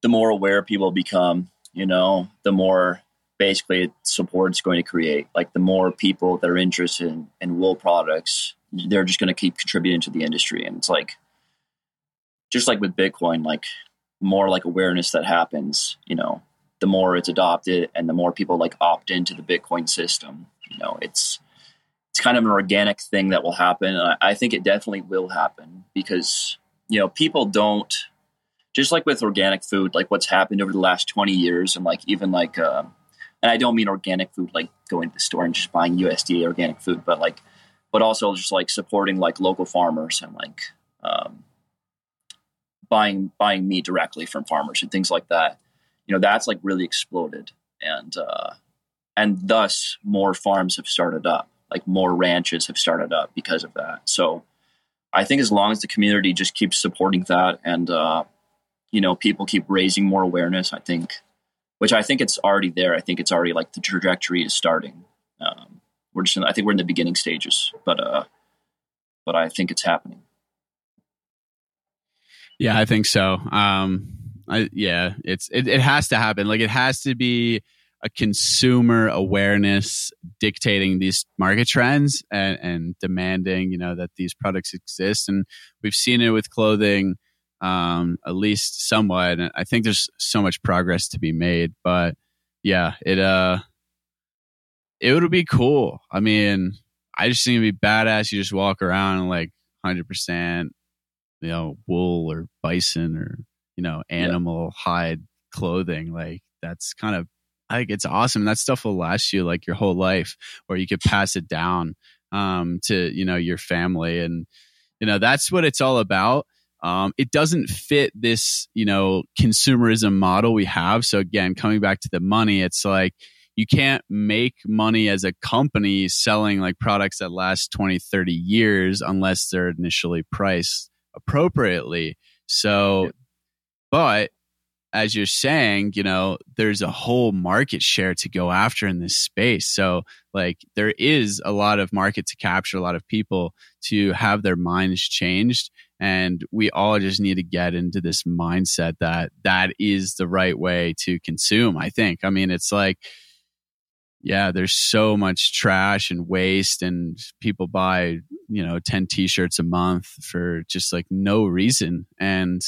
the more aware people become you know, the more basically support is going to create. Like the more people that are interested in, in wool products, they're just going to keep contributing to the industry. And it's like, just like with Bitcoin, like more like awareness that happens, you know, the more it's adopted and the more people like opt into the Bitcoin system, you know, it's, it's kind of an organic thing that will happen. And I, I think it definitely will happen because, you know, people don't just like with organic food, like what's happened over the last 20 years, and like even like, uh, and I don't mean organic food like going to the store and just buying USDA organic food, but like, but also just like supporting like local farmers and like um, buying buying meat directly from farmers and things like that. You know, that's like really exploded, and uh, and thus more farms have started up, like more ranches have started up because of that. So. I think as long as the community just keeps supporting that and uh, you know people keep raising more awareness, I think, which I think it's already there. I think it's already like the trajectory is starting. Um, we're just in, I think we're in the beginning stages, but uh, but I think it's happening. Yeah, I think so. Um, I, yeah, it's it, it has to happen. Like it has to be a consumer awareness dictating these market trends and, and demanding, you know, that these products exist. And we've seen it with clothing, um, at least somewhat. And I think there's so much progress to be made. But yeah, it uh, it would be cool. I mean, I just think it'd be badass. You just walk around and like hundred percent, you know, wool or bison or you know, animal yeah. hide clothing. Like that's kind of I think it's awesome. That stuff will last you like your whole life, or you could pass it down um, to you know your family, and you know that's what it's all about. Um, it doesn't fit this you know consumerism model we have. So again, coming back to the money, it's like you can't make money as a company selling like products that last 20 30 years unless they're initially priced appropriately so but as you're saying, you know, there's a whole market share to go after in this space. So, like, there is a lot of market to capture, a lot of people to have their minds changed. And we all just need to get into this mindset that that is the right way to consume. I think. I mean, it's like, yeah, there's so much trash and waste, and people buy, you know, 10 t shirts a month for just like no reason. And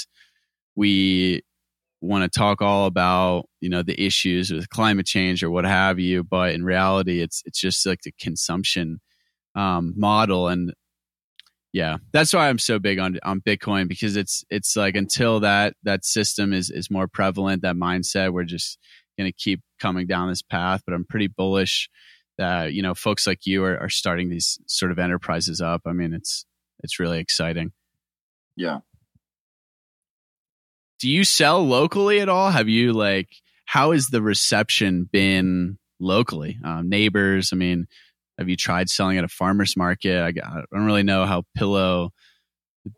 we want to talk all about you know the issues with climate change or what have you but in reality it's it's just like the consumption um, model. And yeah that's why i'm so big on on bitcoin because it's it's like until that that system is is more prevalent that mindset we're just going to keep coming down this path. But i'm pretty bullish that you know folks like you are, are starting these sort of enterprises up. I mean it's it's really exciting. Yeah do you sell locally at all? Have you like how has the reception been locally? Um, neighbors, I mean, have you tried selling at a farmer's market? I, I don't really know how pillow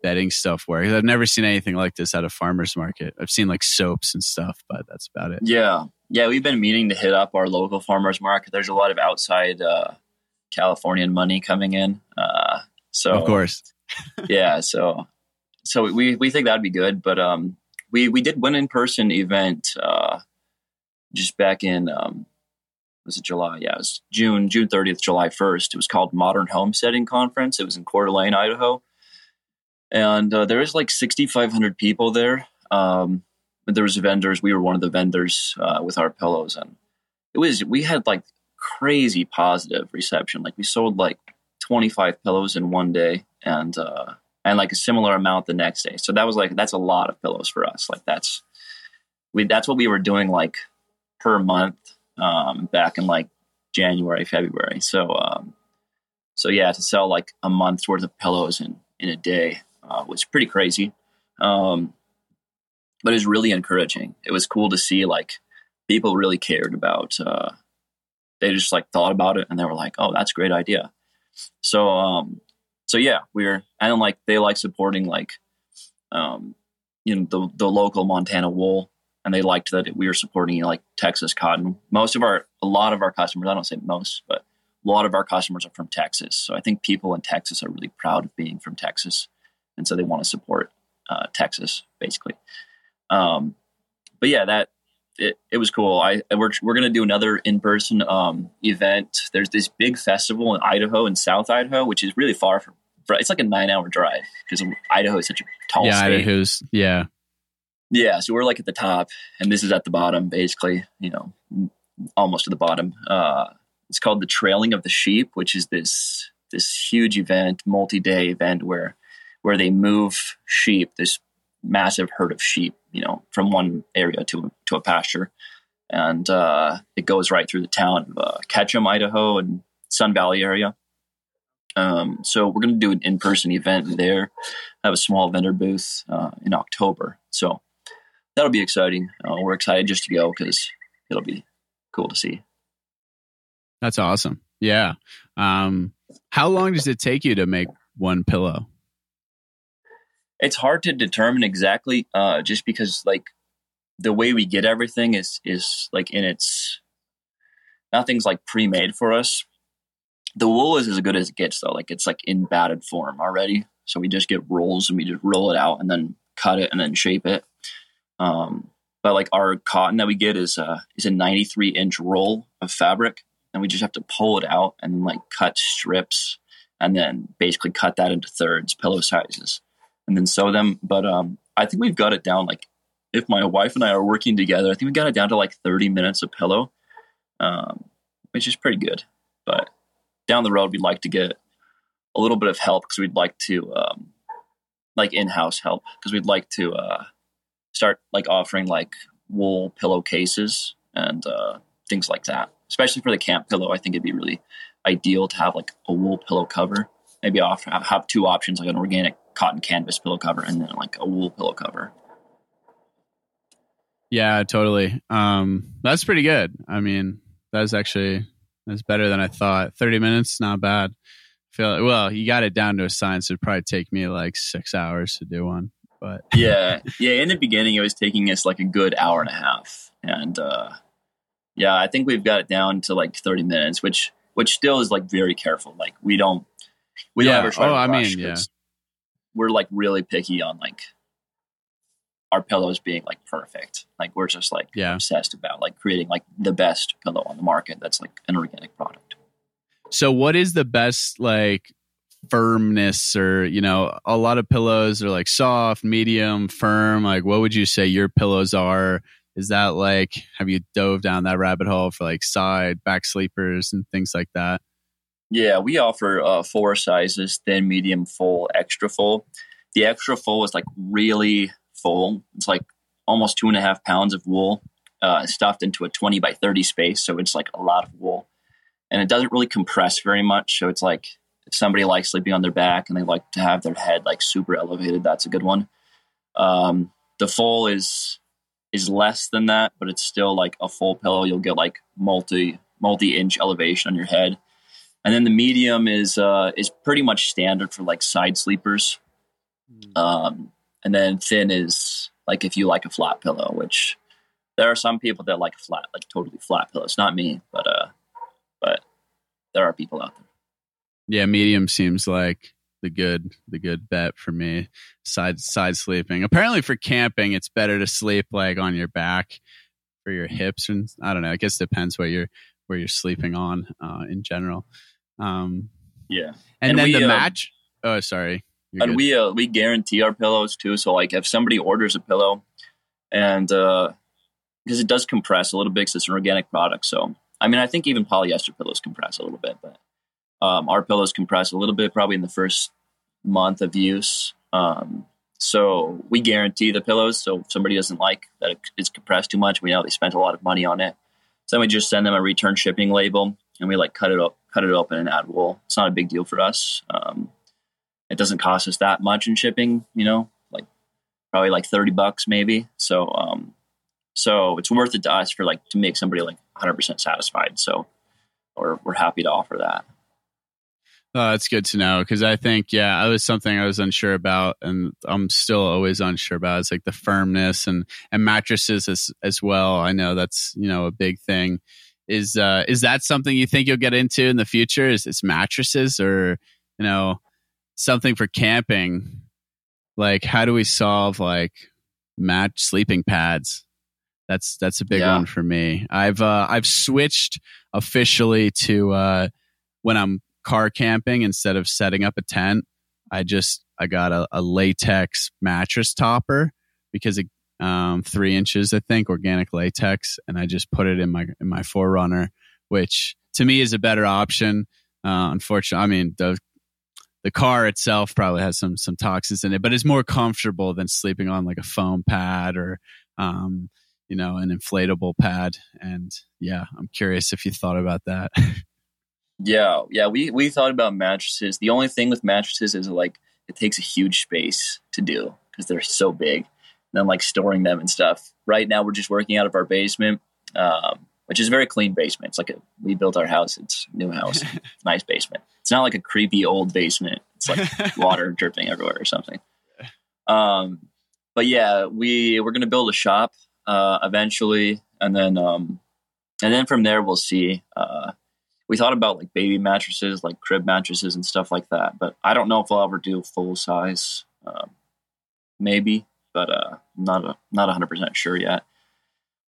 bedding stuff works. I've never seen anything like this at a farmer's market. I've seen like soaps and stuff, but that's about it. Yeah. Yeah. We've been meaning to hit up our local farmer's market. There's a lot of outside uh, Californian money coming in. Uh, so, of course. *laughs* yeah. So, so we, we think that'd be good. But, um, we we did one in person event uh, just back in um, was it July? Yeah, it was June June thirtieth, July first. It was called Modern Homesteading Conference. It was in Coeur d'Alene, Idaho, and uh, there was like sixty five hundred people there. Um, but there was vendors. We were one of the vendors uh, with our pillows, and it was we had like crazy positive reception. Like we sold like twenty five pillows in one day, and uh, and like a similar amount the next day. So that was like that's a lot of pillows for us. Like that's we that's what we were doing like per month um, back in like January, February. So um, so yeah, to sell like a month's worth of pillows in in a day uh, was pretty crazy. Um, but it was really encouraging. It was cool to see like people really cared about. Uh, they just like thought about it and they were like, "Oh, that's a great idea." So um, so yeah, we're and like they like supporting like um you know the the local Montana wool and they liked that we were supporting you know, like Texas cotton. Most of our a lot of our customers, I don't say most, but a lot of our customers are from Texas. So I think people in Texas are really proud of being from Texas, and so they want to support uh, Texas basically. Um, but yeah, that it, it was cool. I we're we're gonna do another in person um, event. There's this big festival in Idaho in South Idaho, which is really far from. It's like a nine hour drive because Idaho is such a tall yeah, state. Idaho's yeah, yeah. So we're like at the top, and this is at the bottom, basically. You know, almost to the bottom. Uh, it's called the Trailing of the Sheep, which is this this huge event, multi day event where where they move sheep. This massive herd of sheep, you know, from one area to to a pasture, and uh, it goes right through the town of uh, Ketchum, Idaho, and Sun Valley area. Um, so we're going to do an in person event there. I Have a small vendor booth uh, in October, so that'll be exciting. Uh, we're excited just to go because it'll be cool to see. That's awesome. Yeah. Um, how long does it take you to make one pillow? It's hard to determine exactly, uh, just because like the way we get everything is is like in its nothing's like pre-made for us. The wool is as good as it gets though. Like it's like in batted form already. So we just get rolls and we just roll it out and then cut it and then shape it. Um, but like our cotton that we get is uh is a 93 inch roll of fabric and we just have to pull it out and like cut strips and then basically cut that into thirds pillow sizes and then sew them but um i think we've got it down like if my wife and i are working together i think we got it down to like 30 minutes a pillow um which is pretty good but down the road we'd like to get a little bit of help because we'd like to um like in-house help because we'd like to uh start like offering like wool pillowcases and uh, things like that. Especially for the camp pillow, I think it'd be really ideal to have like a wool pillow cover. Maybe offer have two options, like an organic cotton canvas pillow cover and then like a wool pillow cover. Yeah, totally. Um, that's pretty good. I mean, that's actually that's better than I thought. Thirty minutes, not bad. feel well, you got it down to a science. It'd probably take me like six hours to do one. But *laughs* yeah, yeah. In the beginning, it was taking us like a good hour and a half, and uh, yeah, I think we've got it down to like thirty minutes, which which still is like very careful. Like we don't we yeah. don't ever try oh, to I rush mean, yeah. We're like really picky on like our pillows being like perfect. Like we're just like Yeah. obsessed about like creating like the best pillow on the market that's like an organic product. So what is the best like firmness or you know a lot of pillows are like soft, medium, firm like what would you say your pillows are? Is that like have you dove down that rabbit hole for like side, back sleepers and things like that? Yeah, we offer uh, four sizes: thin, medium, full, extra full. The extra full is like really full. It's like almost two and a half pounds of wool uh, stuffed into a twenty by thirty space, so it's like a lot of wool, and it doesn't really compress very much. So it's like if somebody likes sleeping on their back and they like to have their head like super elevated, that's a good one. Um, the full is is less than that, but it's still like a full pillow. You'll get like multi multi inch elevation on your head. And then the medium is uh, is pretty much standard for like side sleepers. Um, and then thin is like if you like a flat pillow, which there are some people that like flat, like totally flat pillows. Not me, but uh, but there are people out there. Yeah, medium seems like the good the good bet for me. Side side sleeping. Apparently for camping it's better to sleep like on your back for your hips and I don't know. I guess it depends what you're where you're sleeping on uh, in general. Um, Yeah, and, And then we, the uh, match. Oh, sorry. You're and good. we uh, we guarantee our pillows too. So like if somebody orders a pillow, and uh, because it does compress a little bit, 'cause it's an organic product. So I mean, I think even polyester pillows compress a little bit, but um, our pillows compress a little bit probably in the first month of use. Um, so we guarantee the pillows. So if somebody doesn't like that it's compressed too much, we know they spent a lot of money on it. So then we just send them a return shipping label, and we like cut it up, cut it open, and add wool. It's not a big deal for us. Um, it doesn't cost us that much in shipping, you know, like probably like 30 bucks maybe. So, um, so it's worth it to us for like to make somebody like 100% satisfied. So, or we're happy to offer that. Oh, that's good to know because I think, yeah, it was something I was unsure about, and I'm still always unsure about. It's like the firmness and and mattresses as as well. I know that's you know a big thing. Is uh is that something you think you'll get into in the future? Is it's mattresses or you know something for camping? Like, how do we solve like match sleeping pads? That's that's a big Yeah. one for me. I've uh I've switched officially to uh when I'm car camping instead of setting up a tent i just i got a, a latex mattress topper because it um three inches i think organic latex and i just put it in my in my 4Runner which to me is a better option uh unfortunately i mean the the car itself probably has some some toxins in it but it's more comfortable than sleeping on like a foam pad or um you know an inflatable pad and yeah i'm curious if you thought about that *laughs* Yeah. Yeah. We, we thought about mattresses. The only thing with mattresses is like it takes a huge space to do because they're so big. Then like storing them and stuff. Right now we're just working out of our basement, um, which is a very clean basement. It's like a, we built our house. It's a new house, *laughs* nice basement. It's not like a creepy old basement. It's like *laughs* water dripping everywhere or something. Um, but yeah, we we're gonna build a shop uh, eventually, and then um, and then from there we'll see. Uh, we thought about like baby mattresses, like crib mattresses and stuff like that, but I don't know if we'll ever do full size. Um, maybe, but uh, not a, not hundred percent sure yet.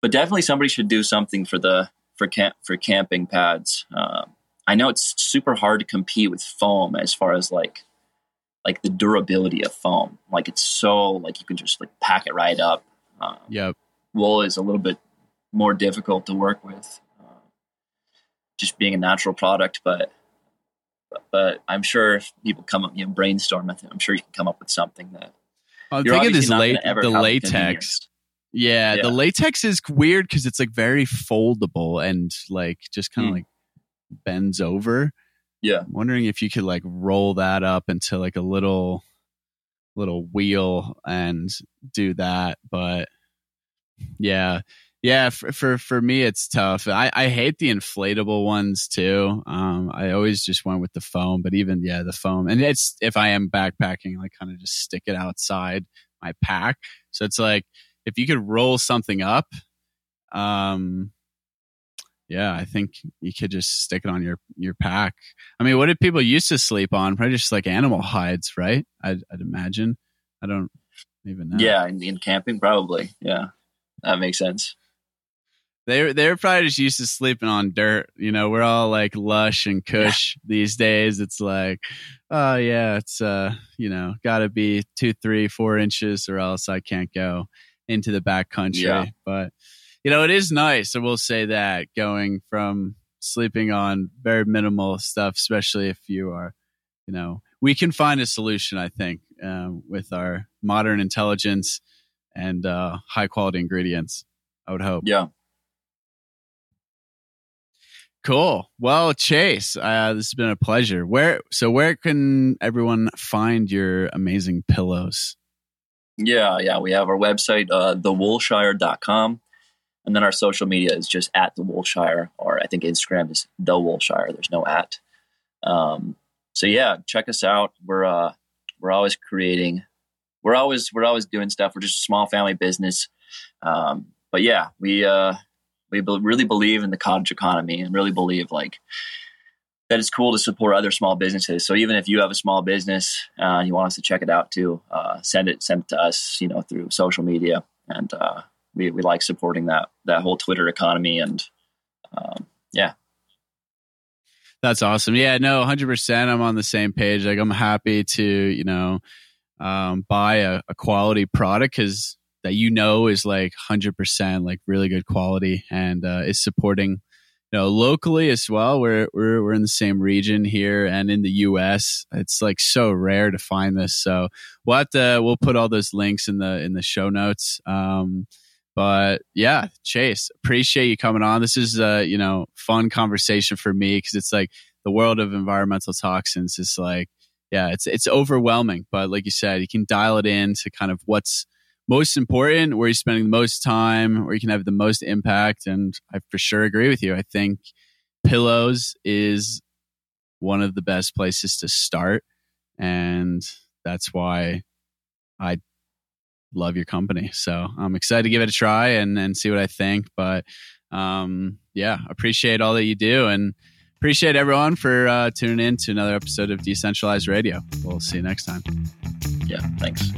But definitely somebody should do something for the for camp for camping pads. Um, I know it's super hard to compete with foam as far as like like the durability of foam. Like it's so like you can just like pack it right up. Um, yep. Wool is a little bit more difficult to work with, uh, just being a natural product. But, but, but I'm sure if people come up, you know, brainstorm, I'm sure you can come up with something that. I'm thinking this late the latex. Yeah, yeah, the latex is weird because it's like very foldable and like just kind of mm. like bends over. Yeah. I'm wondering if you could like roll that up into like a little little wheel and do that. But yeah. Yeah, for, for for me it's tough. I, I hate the inflatable ones too. Um, I always just went with the foam, but even yeah, the foam. And it's if I am backpacking, like kind of just stick it outside my pack. So it's like if you could roll something up, um, yeah, I think you could just stick it on your your pack. I mean, what did people used to sleep on? Probably just like animal hides, right? I'd, I'd imagine. I don't even know. Yeah, in, in camping, probably. Yeah, that makes sense. They they're probably just used to sleeping on dirt. You know, we're all like lush and cush yeah. these days. It's like, oh yeah, it's uh, you know, got to be two, three, four inches, or else I can't go into the back country. Yeah. But you know, it is nice. I will say that going from sleeping on very minimal stuff, especially if you are, you know, we can find a solution, I think, uh, with our modern intelligence and uh, high quality ingredients. I would hope. Yeah. Cool. Well, Chase, uh, this has been a pleasure. Where so where can everyone find your amazing pillows? Yeah, yeah, we have our website, uh, thewoolshire.com. And then our social media is just at the Woolshire, or I think Instagram is the Woolshire. There's no at. Um, so yeah, check us out. We're uh, we're always creating. We're always we're always doing stuff. We're just a small family business. Um, but yeah, we uh, we be- really believe in the cottage economy and really believe like that it's cool to support other small businesses. So even if you have a small business uh, you want us to check it out too, uh, send it send it to us. You know through social media and uh, we, we like supporting that that whole Twitter economy and um, yeah. That's awesome. Yeah, no, hundred percent. I'm on the same page. Like I'm happy to you know um, buy a, a quality product because that you know is like hundred percent like really good quality and uh, is supporting you know locally as well we're, we're we're in the same region here and in the us it's like so rare to find this so we'll we'll put all those links in the in the show notes um but yeah, Chase, appreciate you coming on. This is a you know fun conversation for me because it's like the world of environmental toxins is like yeah, it's it's overwhelming. But like you said, you can dial it in to kind of what's most important, where you're spending the most time, where you can have the most impact. And I for sure agree with you. I think pillows is one of the best places to start, and that's why I love your company. So I'm excited to give it a try and, and see what I think. But um, yeah, appreciate all that you do and appreciate everyone for uh, tuning in to another episode of Decentralized Radio. We'll see you next time. Yeah, thanks.